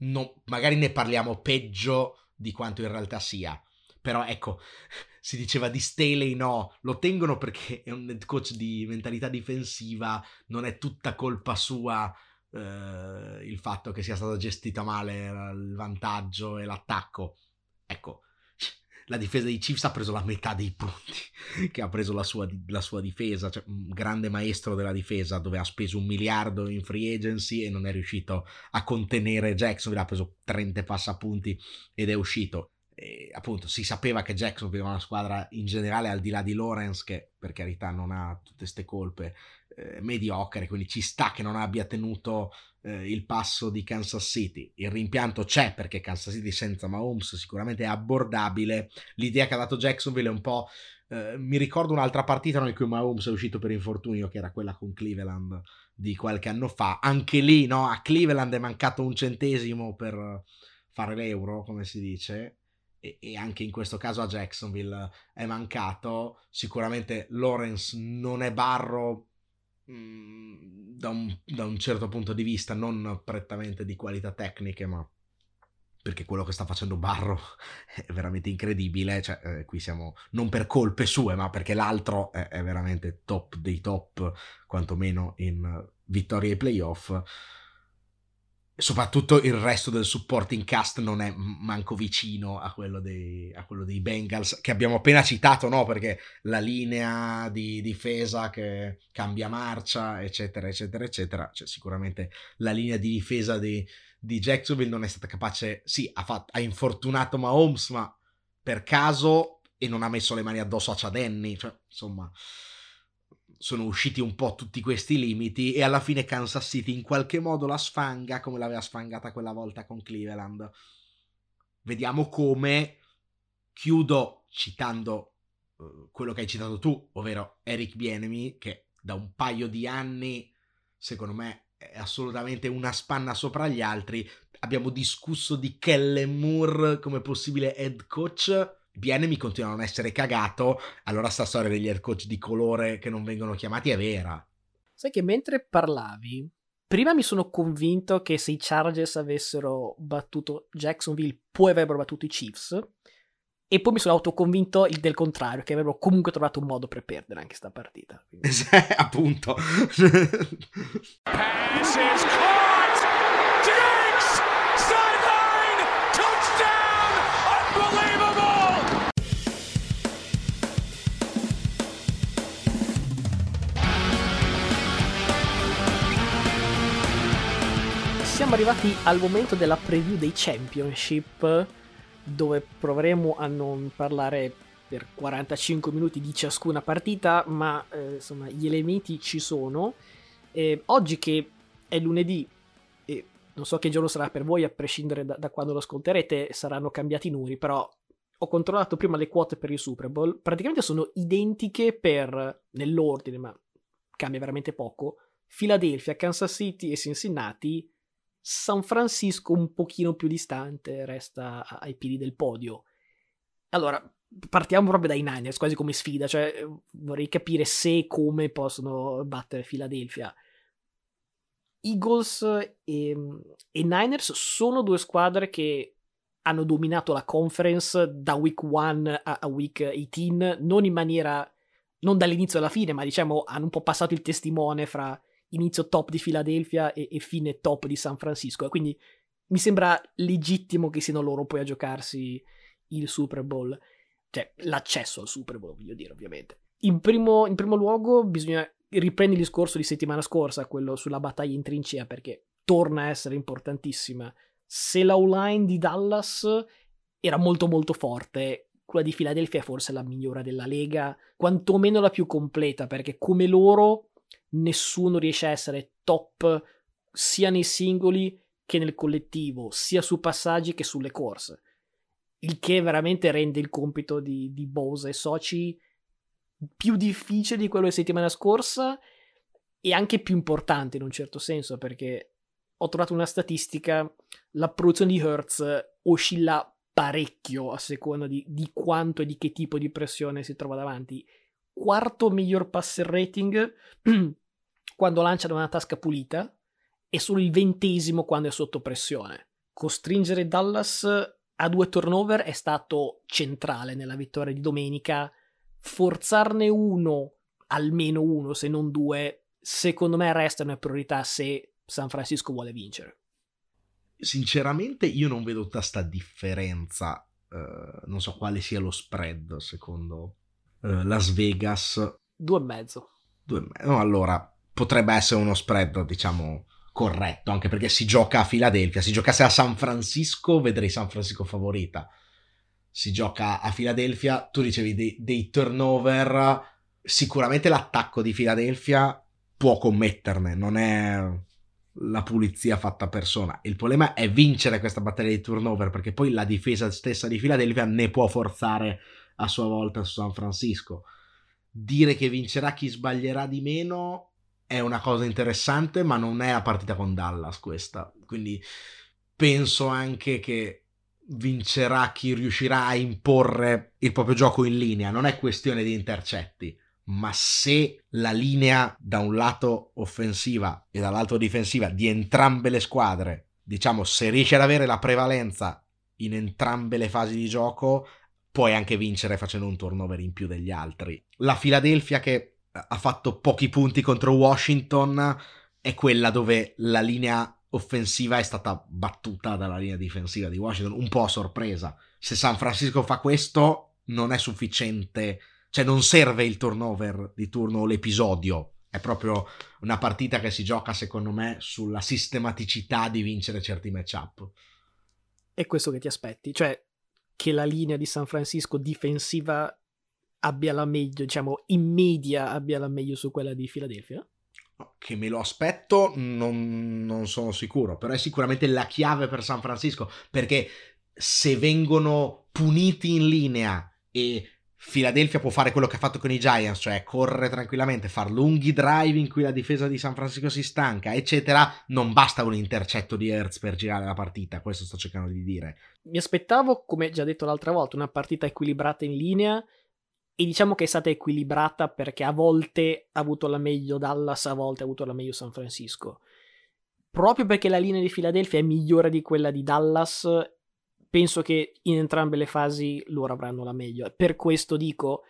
No, magari ne parliamo peggio di quanto in realtà sia. Però ecco, si diceva di Staley no, lo tengono perché è un head coach di mentalità difensiva, non è tutta colpa sua eh, il fatto che sia stata gestita male il vantaggio e l'attacco. Ecco, la difesa dei Chiefs ha preso la metà dei punti che ha preso la sua, la sua difesa, cioè un grande maestro della difesa dove ha speso un miliardo in free agency e non è riuscito a contenere Jacksonville, ha preso 30 passapunti ed è uscito. E, appunto si sapeva che Jacksonville era una squadra in generale al di là di Lawrence che per carità non ha tutte queste colpe eh, mediocre quindi ci sta che non abbia tenuto eh, il passo di Kansas City. Il rimpianto c'è perché Kansas City senza Mahomes sicuramente è abbordabile. L'idea che ha dato Jacksonville è un po'. Eh, mi ricordo un'altra partita in cui Mahomes è uscito per infortunio, che era quella con Cleveland di qualche anno fa. Anche lì, no? A Cleveland è mancato un centesimo per fare l'euro, come si dice. E, anche in questo caso a Jacksonville è mancato. Sicuramente Lawrence non è Barro Mm, da, un, da un certo punto di vista, non prettamente di qualità tecniche, ma perché quello che sta facendo Barro è veramente incredibile. Cioè, eh, qui siamo non per colpe sue, ma perché l'altro è, è veramente top dei top, quantomeno in vittorie ai playoff soprattutto il resto del supporting cast non è manco vicino a quello dei, a quello dei Bengals che abbiamo appena citato, no? Perché la linea di difesa che cambia marcia, eccetera, eccetera, eccetera. Cioè, sicuramente la linea di difesa di, di Jacksonville non è stata capace, sì, ha, fatto, ha infortunato Mahomes, ma per caso e non ha messo le mani addosso a Ciadenni, cioè, insomma, sono usciti un po' tutti questi limiti e alla fine Kansas City in qualche modo la sfanga come l'aveva sfangata quella volta con Cleveland. Vediamo come chiudo citando uh, quello che hai citato tu, ovvero Eric Bienemy, che da un paio di anni, secondo me, è assolutamente una spanna sopra gli altri. Abbiamo discusso di Kellen Moore come possibile head coach Bienemi continua a non essere cagato, allora sta storia degli head coach di colore che non vengono chiamati è vera. Sai che mentre parlavi, prima mi sono convinto che se i Chargers avessero battuto Jacksonville, poi avrebbero battuto i Chiefs. E poi mi sono autoconvinto il del contrario, che avrebbero comunque trovato un modo per perdere anche sta partita. Quindi... Appunto. Pass is siamo arrivati al momento della preview dei championship dove proveremo a non parlare per 45 minuti di ciascuna partita ma eh, insomma gli elementi ci sono. Eh, oggi che è lunedì e non so che giorno sarà per voi a prescindere da, da quando lo ascolterete saranno cambiati i numeri però ho controllato prima le quote per il Super Bowl. Praticamente sono identiche per nell'ordine ma cambia veramente poco Philadelphia, Kansas City e Cincinnati San Francisco un pochino più distante resta ai piedi del podio. Allora, partiamo proprio dai Niners, quasi come sfida, cioè vorrei capire se e come possono battere Philadelphia. Eagles e, e Niners sono due squadre che hanno dominato la conference da week 1 a, a week 18, non in maniera, non dall'inizio alla fine, ma diciamo hanno un po' passato il testimone fra inizio top di Philadelphia e, e fine top di San Francisco. Quindi mi sembra legittimo che siano loro poi a giocarsi il Super Bowl, cioè l'accesso al Super Bowl, voglio dire, ovviamente. In primo, in primo luogo bisogna riprendere il discorso di settimana scorsa, quello sulla battaglia in trincea, perché torna a essere importantissima. Se la line di Dallas era molto molto forte, quella di Philadelphia è forse la migliore della lega, quantomeno la più completa, perché come loro nessuno riesce a essere top sia nei singoli che nel collettivo, sia su passaggi che sulle corse. Il che veramente rende il compito di, di Bose e Soci più difficile di quello di settimana scorsa e anche più importante in un certo senso perché ho trovato una statistica, la produzione di Hertz oscilla parecchio a seconda di, di quanto e di che tipo di pressione si trova davanti quarto miglior passer rating quando lancia da una tasca pulita e solo il ventesimo quando è sotto pressione. Costringere Dallas a due turnover è stato centrale nella vittoria di domenica. Forzarne uno, almeno uno, se non due, secondo me resta una priorità se San Francisco vuole vincere. Sinceramente io non vedo tutta sta differenza. Uh, non so quale sia lo spread secondo uh, Las Vegas. Due e mezzo. Due e mezzo. No, allora, potrebbe essere uno spread, diciamo, corretto, anche perché si gioca a Filadelfia. Si giocasse a San Francisco, vedrei San Francisco favorita. Si gioca a Filadelfia, tu dicevi dei, dei turnover, sicuramente l'attacco di Filadelfia può commetterne, non è la pulizia fatta a persona. Il problema è vincere questa battaglia di turnover, perché poi la difesa stessa di Filadelfia ne può forzare a sua volta su San Francisco. Dire che vincerà chi sbaglierà di meno è una cosa interessante, ma non è la partita con Dallas questa. Quindi penso anche che vincerà chi riuscirà a imporre il proprio gioco in linea. Non è questione di intercetti, ma se la linea da un lato offensiva e dall'altro difensiva di entrambe le squadre, diciamo, se riesce ad avere la prevalenza in entrambe le fasi di gioco, puoi anche vincere facendo un turnover in più degli altri. La Philadelphia che ha fatto pochi punti contro Washington è quella dove la linea offensiva è stata battuta dalla linea difensiva di Washington, un po' a sorpresa. Se San Francisco fa questo, non è sufficiente, cioè non serve il turnover di turno o l'episodio. È proprio una partita che si gioca, secondo me, sulla sistematicità di vincere certi matchup. È questo che ti aspetti, cioè che la linea di San Francisco difensiva abbia la meglio, diciamo, in media abbia la meglio su quella di Philadelphia? Che me lo aspetto, non, non sono sicuro, però è sicuramente la chiave per San Francisco, perché se vengono puniti in linea e Philadelphia può fare quello che ha fatto con i Giants, cioè correre tranquillamente, far lunghi drive in cui la difesa di San Francisco si stanca, eccetera, non basta un intercetto di Hertz per girare la partita, questo sto cercando di dire. Mi aspettavo, come già detto l'altra volta, una partita equilibrata in linea e diciamo che è stata equilibrata perché a volte ha avuto la meglio Dallas, a volte ha avuto la meglio San Francisco. Proprio perché la linea di Philadelphia è migliore di quella di Dallas, penso che in entrambe le fasi loro avranno la meglio. Per questo dico,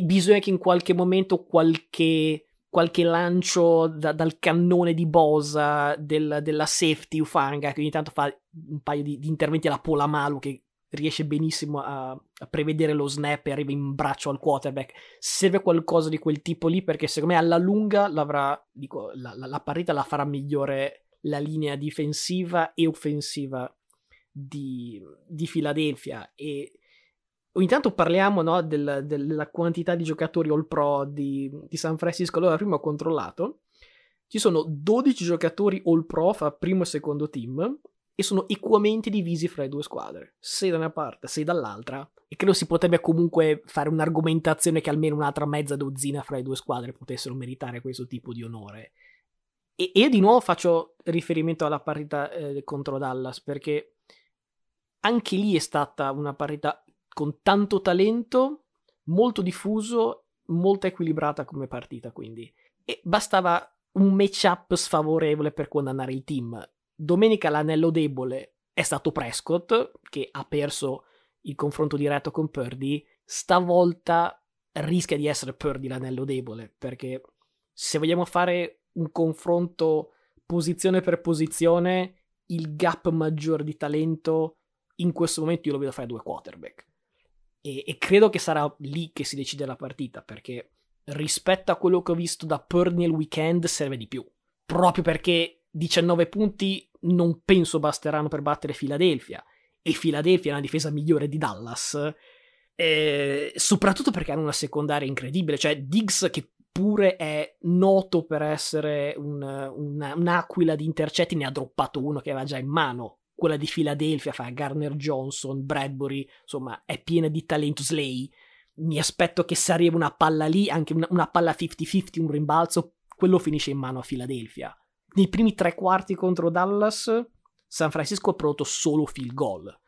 bisogna che in qualche momento qualche, qualche lancio da, dal cannone di Bosa del, della safety Ufanga, che ogni tanto fa un paio di, di interventi alla Polamalu che riesce benissimo a, a, prevedere lo snap e arriva in braccio al quarterback. Serve qualcosa di quel tipo lì perché secondo me alla lunga l'avrà, dico, la, la, la partita la farà migliore la linea difensiva e offensiva di, di Philadelphia e ogni tanto parliamo no, del, del, della quantità di giocatori all pro di, di San Francisco. Allora, prima ho controllato, ci sono 12 giocatori all pro fra primo e secondo team e sono equamente divisi fra le due squadre, 6 da una parte, 6 dall'altra, e credo si potrebbe comunque fare un'argomentazione che almeno un'altra mezza dozzina fra le due squadre potessero meritare questo tipo di onore. E, e io di nuovo faccio riferimento alla partita eh, contro Dallas, perché anche lì è stata una partita con tanto talento, molto diffuso, molto equilibrata come partita, quindi. E bastava un matchup sfavorevole per condannare il team Domenica l'anello debole è stato Prescott, che ha perso il confronto diretto con Purdy. Stavolta rischia di essere Purdy l'anello debole, perché se vogliamo fare un confronto posizione per posizione, il gap maggiore di talento in questo momento io lo vedo fare due quarterback. E, e, credo che sarà lì che si decide la partita, perché rispetto a quello che ho visto da Purdy nel weekend serve di più. Proprio perché 19 punti non penso basteranno per battere Philadelphia. E Philadelphia è una difesa migliore di Dallas. Eh, soprattutto perché hanno una secondaria incredibile. Cioè, Diggs, che pure è noto per essere un, una, un'aquila di intercetti, ne ha droppato uno che aveva già in mano. Quella di Philadelphia fa Garner Johnson, Bradbury, insomma, è piena di talento. Slay. Mi aspetto che se arriva una palla lì, anche una, una palla 50-50, un rimbalzo, quello finisce in mano a Philadelphia nei primi tre quarti contro Dallas, San Francisco ha prodotto solo field goal.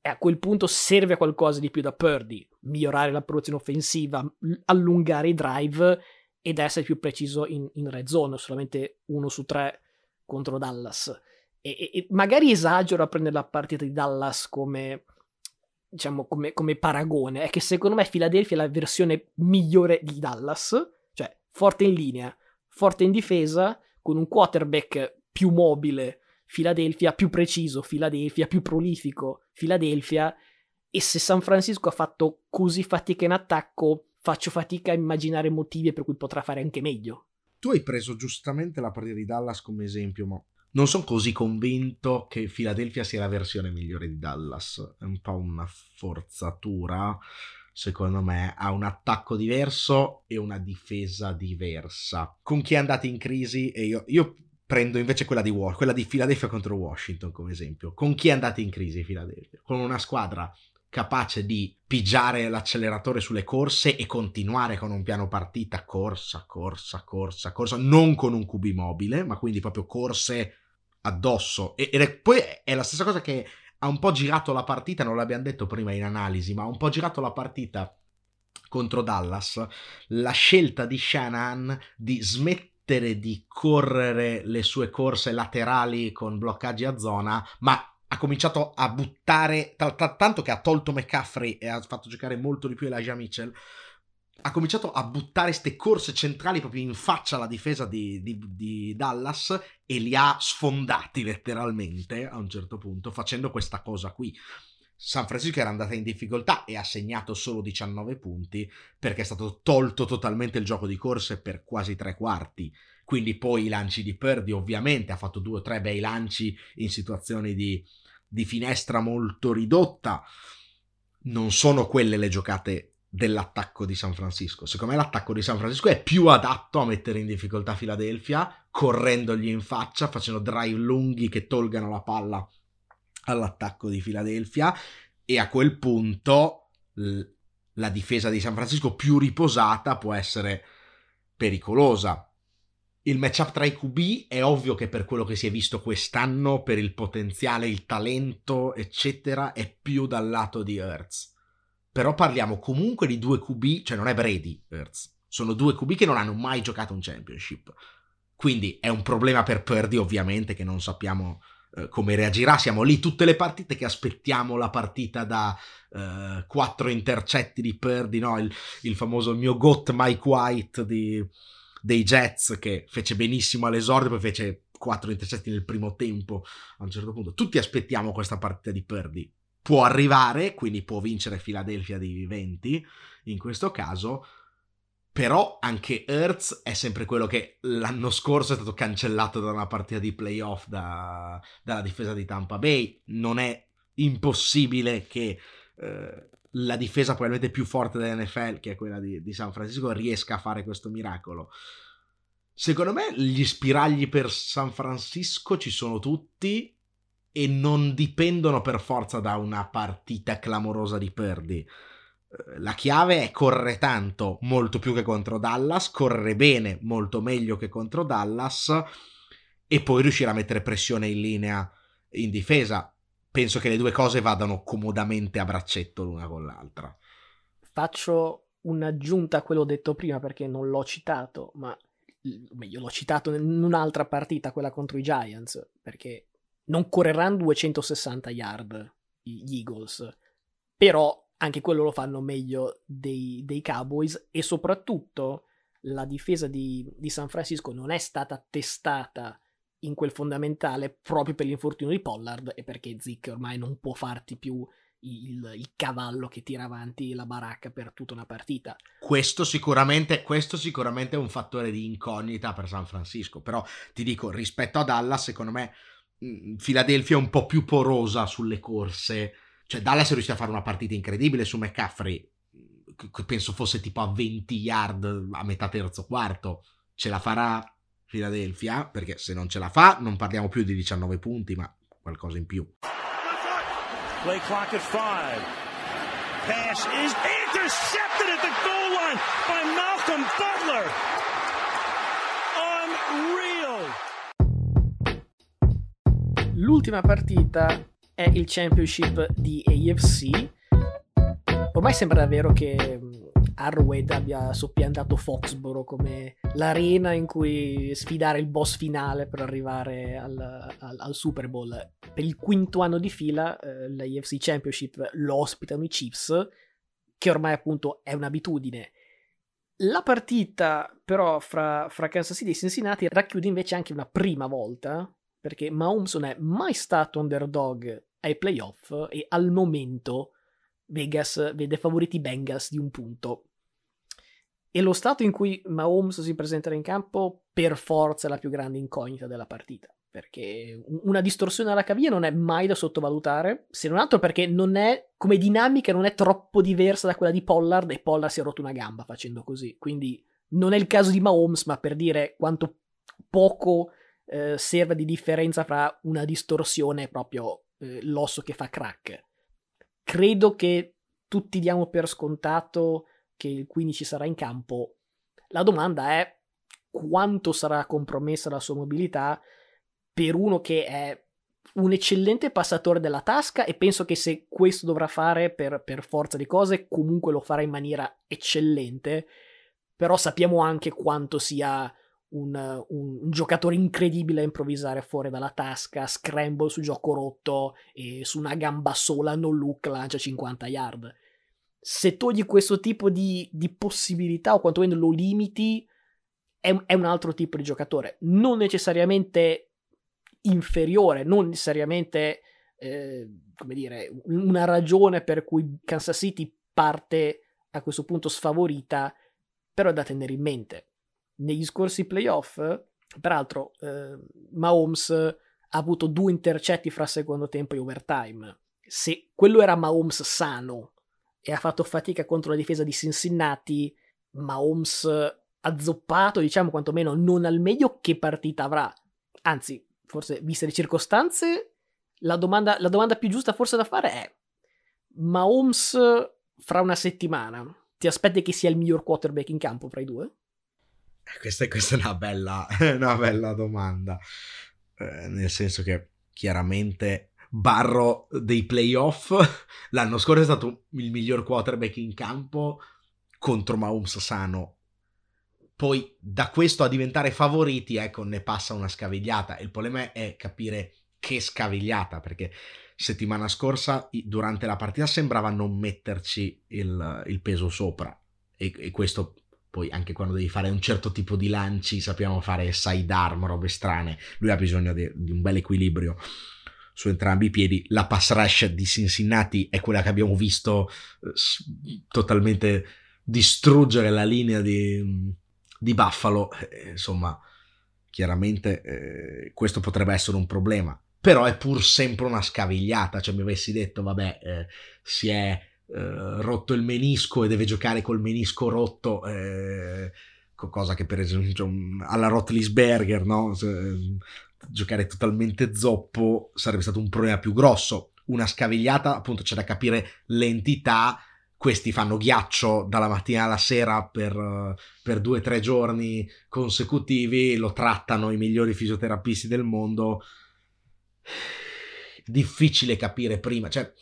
E a quel punto serve qualcosa di più da Purdy, migliorare la produzione offensiva, allungare i drive ed essere più preciso in, in red zone, solamente uno su tre contro Dallas. E, e, magari esagero a prendere la partita di Dallas come, diciamo, come, come paragone, è che secondo me Philadelphia è la versione migliore di Dallas, cioè forte in linea, forte in difesa, con un quarterback più mobile, Philadelphia, più preciso, Philadelphia, più prolifico, Philadelphia, e se San Francisco ha fatto così fatica in attacco, faccio fatica a immaginare motivi per cui potrà fare anche meglio. Tu hai preso giustamente la partita di Dallas come esempio, ma non sono così convinto che Philadelphia sia la versione migliore di Dallas. È un po' una forzatura secondo me, ha un attacco diverso e una difesa diversa. Con chi è andato in crisi, e io, io prendo invece quella di, quella di Philadelphia contro Washington come esempio. Con chi è andato in crisi Philadelphia? Con una squadra capace di pigiare l'acceleratore sulle corse e continuare con un piano partita corsa, corsa, corsa, corsa, non con un QB mobile, ma quindi proprio corse addosso. E, è, poi è la stessa cosa che ha un po' girato la partita, non l'abbiamo detto prima in analisi, ma ha un po' girato la partita contro Dallas, la scelta di Shanahan di smettere di correre le sue corse laterali con bloccaggi a zona, ma ha cominciato a buttare, t- t- tanto che ha tolto McCaffrey e ha fatto giocare molto di più Elijah Mitchell, ha cominciato a buttare queste corse centrali proprio in faccia alla difesa di, di, di, Dallas e li ha sfondati letteralmente a un certo punto facendo questa cosa qui. San Francisco era andata in difficoltà e ha segnato solo 19 punti perché è stato tolto totalmente il gioco di corse per quasi tre quarti. Quindi poi i lanci di Purdy ovviamente ha fatto due o tre bei lanci in situazioni di, di finestra molto ridotta non sono quelle le giocate dell'attacco di San Francisco. Secondo me l'attacco di San Francisco è più adatto a mettere in difficoltà Philadelphia, correndogli in faccia, facendo drive lunghi che tolgano la palla all'attacco di Philadelphia e a quel punto la difesa di San Francisco più riposata può essere pericolosa. Il matchup tra i QB è ovvio che per quello che si è visto quest'anno, per il potenziale, il talento, eccetera, è più dal lato di Hertz. Però parliamo comunque di due QB, cioè non è Brady Hertz, sono due QB che non hanno mai giocato un championship. Quindi è un problema per Purdy, ovviamente, che non sappiamo eh, come reagirà. Siamo lì tutte le partite che aspettiamo la partita da eh, quattro intercetti di Purdy, no? il, il famoso mio GOT Mike White di, dei Jets che fece benissimo all'esordio, poi fece quattro intercetti nel primo tempo a un certo punto. Tutti aspettiamo questa partita di Purdy. Può arrivare, quindi può vincere Philadelphia di 20 in questo caso, però anche Hertz è sempre quello che l'anno scorso è stato cancellato da una partita di playoff da, dalla difesa di Tampa Bay. Non è impossibile che eh, la difesa probabilmente più forte dell'NFL, che è quella di, di San Francisco, riesca a fare questo miracolo. Secondo me gli spiragli per San Francisco ci sono tutti e non dipendono per forza da una partita clamorosa di Purdy la chiave è correre tanto, molto più che contro Dallas, correre bene, molto meglio che contro Dallas e poi riuscire a mettere pressione in linea in difesa. Penso che le due cose vadano comodamente a braccetto l'una con l'altra. Faccio un'aggiunta a quello detto prima perché non l'ho citato, ma meglio l'ho citato in un'altra partita, quella contro i Giants, perché non correranno 260 yard gli Eagles, però anche quello lo fanno meglio dei, dei Cowboys e soprattutto la difesa di, di, San Francisco non è stata testata in quel fondamentale proprio per l'infortunio di Pollard e perché Zick ormai non può farti più il, il, cavallo che tira avanti la baracca per tutta una partita. Questo sicuramente, questo sicuramente è un fattore di incognita per San Francisco, però ti dico, rispetto a Dallas, secondo me Philadelphia è un po' più porosa sulle corse cioè, Dallas è riuscito a fare una partita incredibile su McCaffrey. Penso fosse tipo a 20 yard a metà terzo quarto. Ce la farà Philadelphia? Perché se non ce la fa, non parliamo più di 19 punti, ma qualcosa in più. Play clock at 5. Pass is intercepted at the goal line by Malcolm Butler. Unreal. L'ultima partita è il championship di AFC. Ormai sembra davvero che mm, Arrowhead abbia soppiantato Foxboro come l'arena in cui sfidare il boss finale per arrivare al, al, al Super Bowl. Per il quinto anno di fila eh, l'AFC Championship lo ospitano i Chiefs, che ormai appunto è un'abitudine. La partita però fra, fra Kansas City e Cincinnati racchiude invece anche una prima volta perché Mahomes non è mai stato underdog ai playoff e al momento Vegas vede favoriti Bengals di un punto. E lo stato in cui Mahomes si presenterà in campo per forza è la più grande incognita della partita, perché una distorsione alla caviglia non è mai da sottovalutare, se non altro perché non è, come dinamica, non è troppo diversa da quella di Pollard e Pollard si è rotto una gamba facendo così, quindi non è il caso di Mahomes, ma per dire quanto poco eh, serve di differenza fra una distorsione e proprio eh, l'osso che fa crack. Credo che tutti diamo per scontato che il 15 sarà in campo. La domanda è quanto sarà compromessa la sua mobilità per uno che è un eccellente passatore della tasca e penso che se questo dovrà fare per, per, forza di cose comunque lo farà in maniera eccellente però sappiamo anche quanto sia un, un, giocatore incredibile a improvvisare fuori dalla tasca, scramble su gioco rotto e su una gamba sola no look lancia 50 yard. Se togli questo tipo di, di possibilità o quantomeno lo limiti, è, è un altro tipo di giocatore. Non necessariamente inferiore, non necessariamente, eh, come dire, una ragione per cui Kansas City parte a questo punto sfavorita, però è da tenere in mente negli scorsi playoff, peraltro, eh, Mahomes ha avuto due intercetti fra secondo tempo e overtime. Se quello era Mahomes sano, e ha fatto fatica contro la difesa di Cincinnati, Mahomes azzoppato, diciamo quantomeno non al meglio, che partita avrà? Anzi, forse viste le circostanze, la domanda, la domanda più giusta forse da fare è Mahomes fra una settimana ti aspetti che sia il miglior quarterback in campo fra i due? Eh, questa, questa è una bella, una bella domanda, eh, nel senso che chiaramente Barro dei playoff l'anno scorso è stato il miglior quarterback in campo contro Mahomes sano. Poi da questo a diventare favoriti ecco ne passa una scavigliata. Il problema è capire che scavigliata perché settimana scorsa durante la partita sembrava non metterci il, il peso sopra. E, e, questo poi anche quando devi fare un certo tipo di lanci sappiamo fare side arm robe strane lui ha bisogno di, di un bel equilibrio su entrambi i piedi. La pass rush di Cincinnati è quella che abbiamo visto eh, totalmente distruggere la linea di, di Buffalo. Eh, insomma, chiaramente eh, questo potrebbe essere un problema. Però è pur sempre una scavigliata. Cioè, mi avessi detto, vabbè, eh, si è eh, rotto il menisco e deve giocare col menisco rotto eh, cosa che per esempio alla Rotlisberger, no? giocare totalmente zoppo sarebbe stato un problema più grosso. Una scavigliata, appunto, c'è da capire l'entità. Questi fanno ghiaccio dalla mattina alla sera per, per due o tre giorni consecutivi, lo trattano i migliori fisioterapisti del mondo. Difficile capire prima, cioè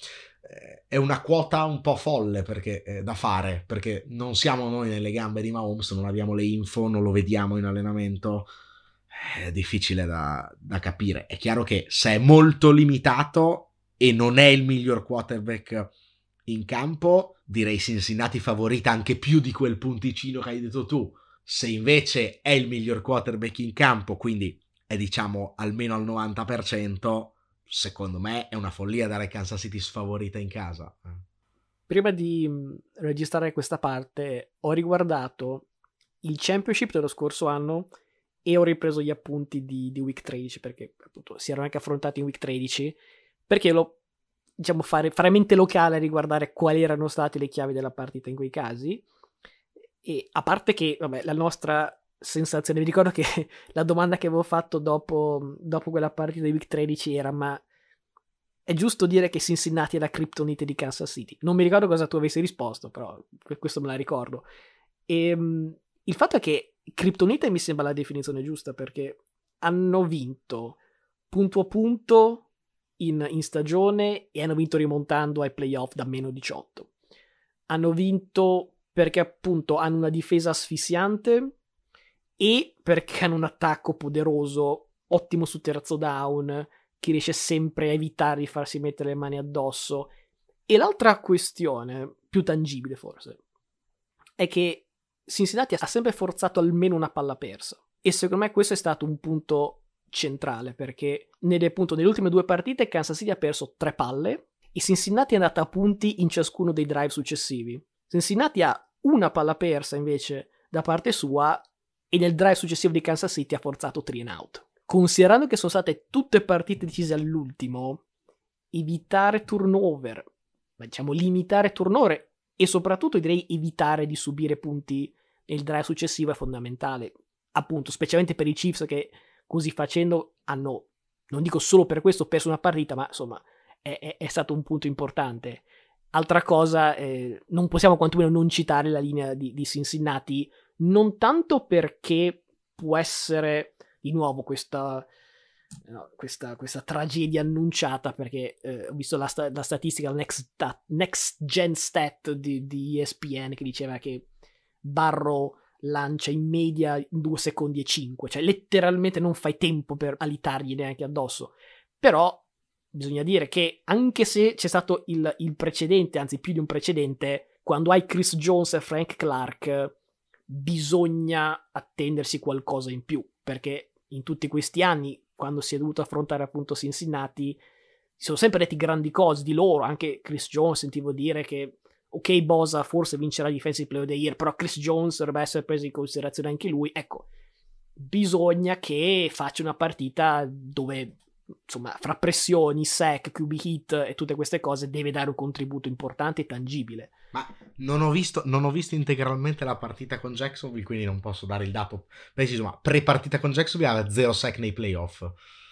è una quota un po' folle perché, eh, da fare, perché non siamo noi nelle gambe di Mahomes, non abbiamo le info, non lo vediamo in allenamento è difficile da, da, capire. È chiaro che se è molto limitato e non è il miglior quarterback in campo, direi Cincinnati favorita anche più di quel punticino che hai detto tu. Se invece è il miglior quarterback in campo, quindi è diciamo almeno al 90%, secondo me è una follia dare Kansas City sfavorita in casa. Prima di mm, registrare questa parte ho riguardato il championship dello scorso anno e ho ripreso gli appunti di, di week 13 perché appunto si erano anche affrontati in week 13 perché lo diciamo fare, fare mente locale a riguardare quali erano state le chiavi della partita in quei casi e a parte che vabbè la nostra sensazione. Vi ricordo che la domanda che avevo fatto dopo, dopo quella partita di week 13 era ma è giusto dire che Cincinnati è la criptonite di Kansas City? Non mi ricordo cosa tu avessi risposto però questo me la ricordo. E ehm, il fatto è che Kryptonite mi sembra la definizione giusta perché hanno vinto punto a punto in, in, stagione e hanno vinto rimontando ai playoff da meno 18. Hanno vinto perché appunto hanno una difesa asfissiante e perché hanno un attacco poderoso, ottimo su terzo down, che riesce sempre a evitare di farsi mettere le mani addosso. E l'altra questione, più tangibile forse, è che Cincinnati ha sempre forzato almeno una palla persa. E secondo me questo è stato un punto centrale perché nelle, appunto, nelle ultime due partite Kansas City ha perso tre palle e Cincinnati è andata a punti in ciascuno dei drive successivi. Cincinnati ha una palla persa invece da parte sua e nel drive successivo di Kansas City ha forzato 3 and out. Considerando che sono state tutte partite decise all'ultimo, evitare turnover, diciamo limitare turnover e soprattutto direi evitare di subire punti nel drive successivo è fondamentale, appunto, specialmente per i Chiefs che così facendo hanno, non dico solo per questo, perso una partita, ma insomma è, è, è stato un punto importante. Altra cosa, eh, non possiamo quantomeno non citare la linea di, di Cincinnati, non tanto perché può essere di nuovo questa no, questa, questa, tragedia annunciata perché eh, ho visto la, sta- la statistica, la next, next, Gen Stat di, di, ESPN che diceva che Barro lancia in media in 2 secondi e 5, cioè letteralmente non fai tempo per alitargli neanche addosso. Però bisogna dire che anche se c'è stato il, il precedente, anzi più di un precedente, quando hai Chris Jones e Frank Clark bisogna attendersi qualcosa in più perché in tutti questi anni quando si è dovuto affrontare appunto Cincinnati, si sono sempre detti grandi cose di loro, anche Chris Jones sentivo dire che ok Bosa forse vincerà il Defensive Player of the Year, però Chris Jones dovrebbe essere preso in considerazione anche lui, ecco, bisogna che faccia una partita dove insomma, fra pressioni, sec, QB hit e tutte queste cose, deve dare un contributo importante e tangibile. Ma non ho, visto, non ho visto integralmente la partita con Jacksonville, quindi non posso dare il dato preciso, ma pre-partita con Jacksonville aveva zero sec nei playoff.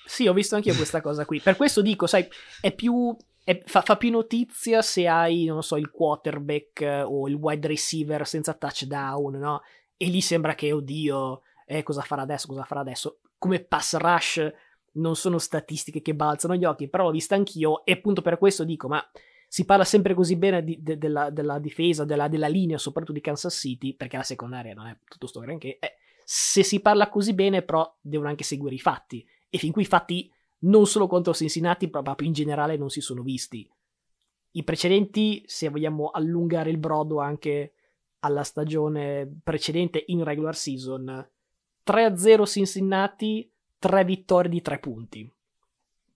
Sì, ho visto anche io questa cosa qui. Per questo dico, sai, è più fa, fa, più notizia se hai, non so, il quarterback eh, o il wide receiver senza touchdown, no? E lì sembra che, oddio, eh, cosa farà adesso, cosa farà adesso. Come pass rush non sono statistiche che balzano gli occhi, però l'ho vista anch'io e appunto per questo dico, ma si parla sempre così bene di, de, della, della, difesa, della, della, linea, soprattutto di Kansas City, perché la secondaria non è tutto sto granché. Eh, se si parla così bene, però devono anche seguire i fatti. E fin qui i fatti non solo contro Cincinnati, proprio in generale non si sono visti. I precedenti, se vogliamo allungare il brodo anche alla stagione precedente in regular season, 3-0 Cincinnati, 3 vittorie di 3 punti.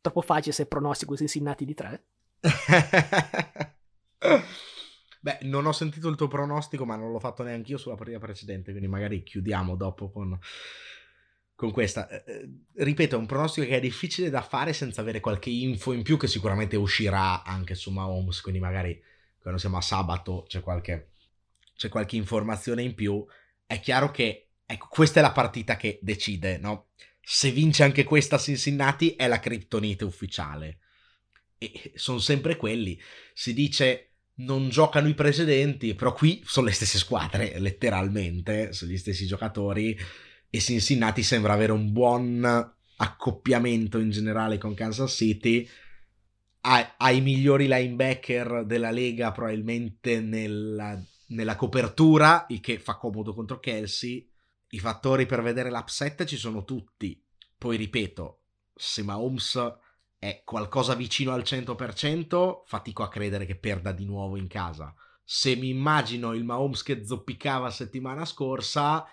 Troppo facile se pronostico Cincinnati di 3. Beh, non ho sentito il tuo pronostico, ma non l'ho fatto neanche io sulla partita precedente, quindi magari chiudiamo dopo con con questa. Eh, eh, ripeto, è un pronostico che è difficile da fare senza avere qualche info in più che sicuramente uscirà anche su Mahomes, quindi magari quando siamo a sabato c'è qualche, c'è qualche informazione in più. È chiaro che ecco, questa è la partita che decide, no? Se vince anche questa Cincinnati è la criptonite ufficiale. E sono sempre quelli. Si dice non giocano i precedenti, però qui sono le stesse squadre, letteralmente, sono gli stessi giocatori e Cincinnati sembra avere un buon accoppiamento in generale con Kansas City. Ha, i migliori linebacker della lega probabilmente nella, nella copertura, il che fa comodo contro Kelsey. I fattori per vedere l'upset ci sono tutti. Poi ripeto, se Mahomes è qualcosa vicino al 100%, fatico a credere che perda di nuovo in casa. Se mi immagino il Mahomes che zoppicava settimana scorsa,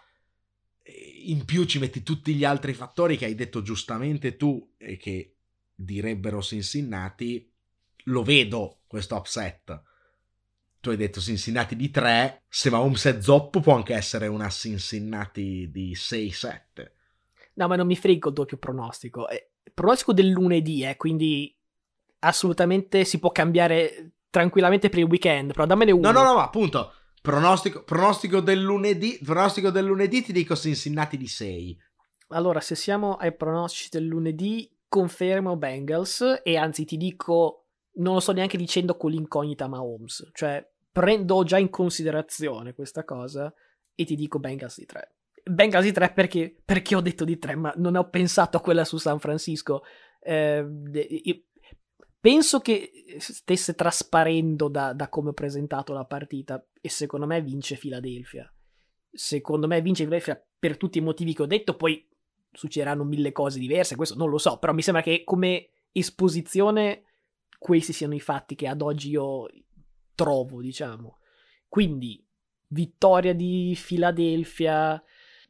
in più ci metti tutti gli altri fattori che hai detto giustamente tu e che direbbero Cincinnati, lo vedo questo upset. Tu hai detto Cincinnati di 3, se Mahomes è zoppo può anche essere una Cincinnati di 6-7. No, ma non mi frego il doppio pronostico. Il pronostico del lunedì, eh, quindi assolutamente si può cambiare tranquillamente per il weekend, però dammene uno. No, no, no, ma appunto, Pronostico, pronostico, del lunedì, pronostico del lunedì ti dico Cincinnati di 6. Allora, se siamo ai pronostici del lunedì, confermo Bengals e anzi ti dico, non lo sto neanche dicendo con l'incognita Mahomes, cioè prendo già in considerazione questa cosa e ti dico Bengals di 3. Bengals di 3 perché, perché ho detto di 3, ma non ho pensato a quella su San Francisco. Eh, penso che stesse trasparendo da, da, come ho presentato la partita e secondo me vince Philadelphia. Secondo me vince Philadelphia per tutti i motivi che ho detto, poi succederanno mille cose diverse, questo non lo so, però mi sembra che come esposizione questi siano i fatti che ad oggi io trovo, diciamo. Quindi, vittoria di Philadelphia,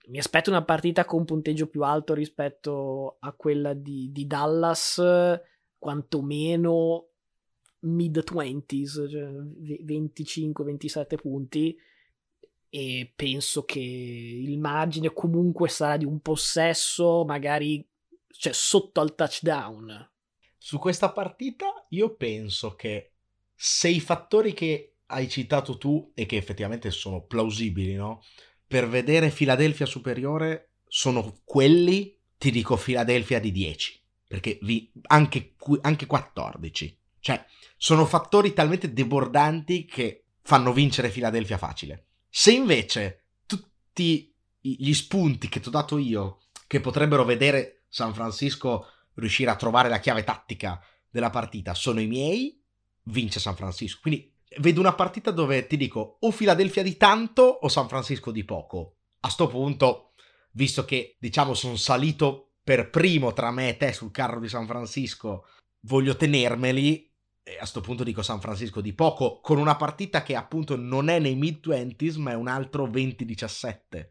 mi aspetto una partita con un punteggio più alto rispetto a quella di, di Dallas quantomeno mid 20s, cioè 25-27 punti e penso che il margine comunque sarà di un possesso magari cioè, sotto al touchdown. Su questa partita io penso che se i fattori che hai citato tu e che effettivamente sono plausibili, no? Per vedere Philadelphia superiore sono quelli, ti dico Philadelphia di 10 perché vi, anche, anche 14. Cioè, sono fattori talmente debordanti che fanno vincere Philadelphia facile. Se invece tutti gli spunti che ti ho dato io, che potrebbero vedere San Francisco riuscire a trovare la chiave tattica della partita, sono i miei, vince San Francisco. Quindi vedo una partita dove ti dico o Philadelphia di tanto o San Francisco di poco. A sto punto, visto che diciamo sono salito per primo tra me e te sul carro di San Francisco, voglio tenermeli. E a questo punto dico San Francisco di poco, con una partita che appunto non è nei mid-20s, ma è un altro 20-17.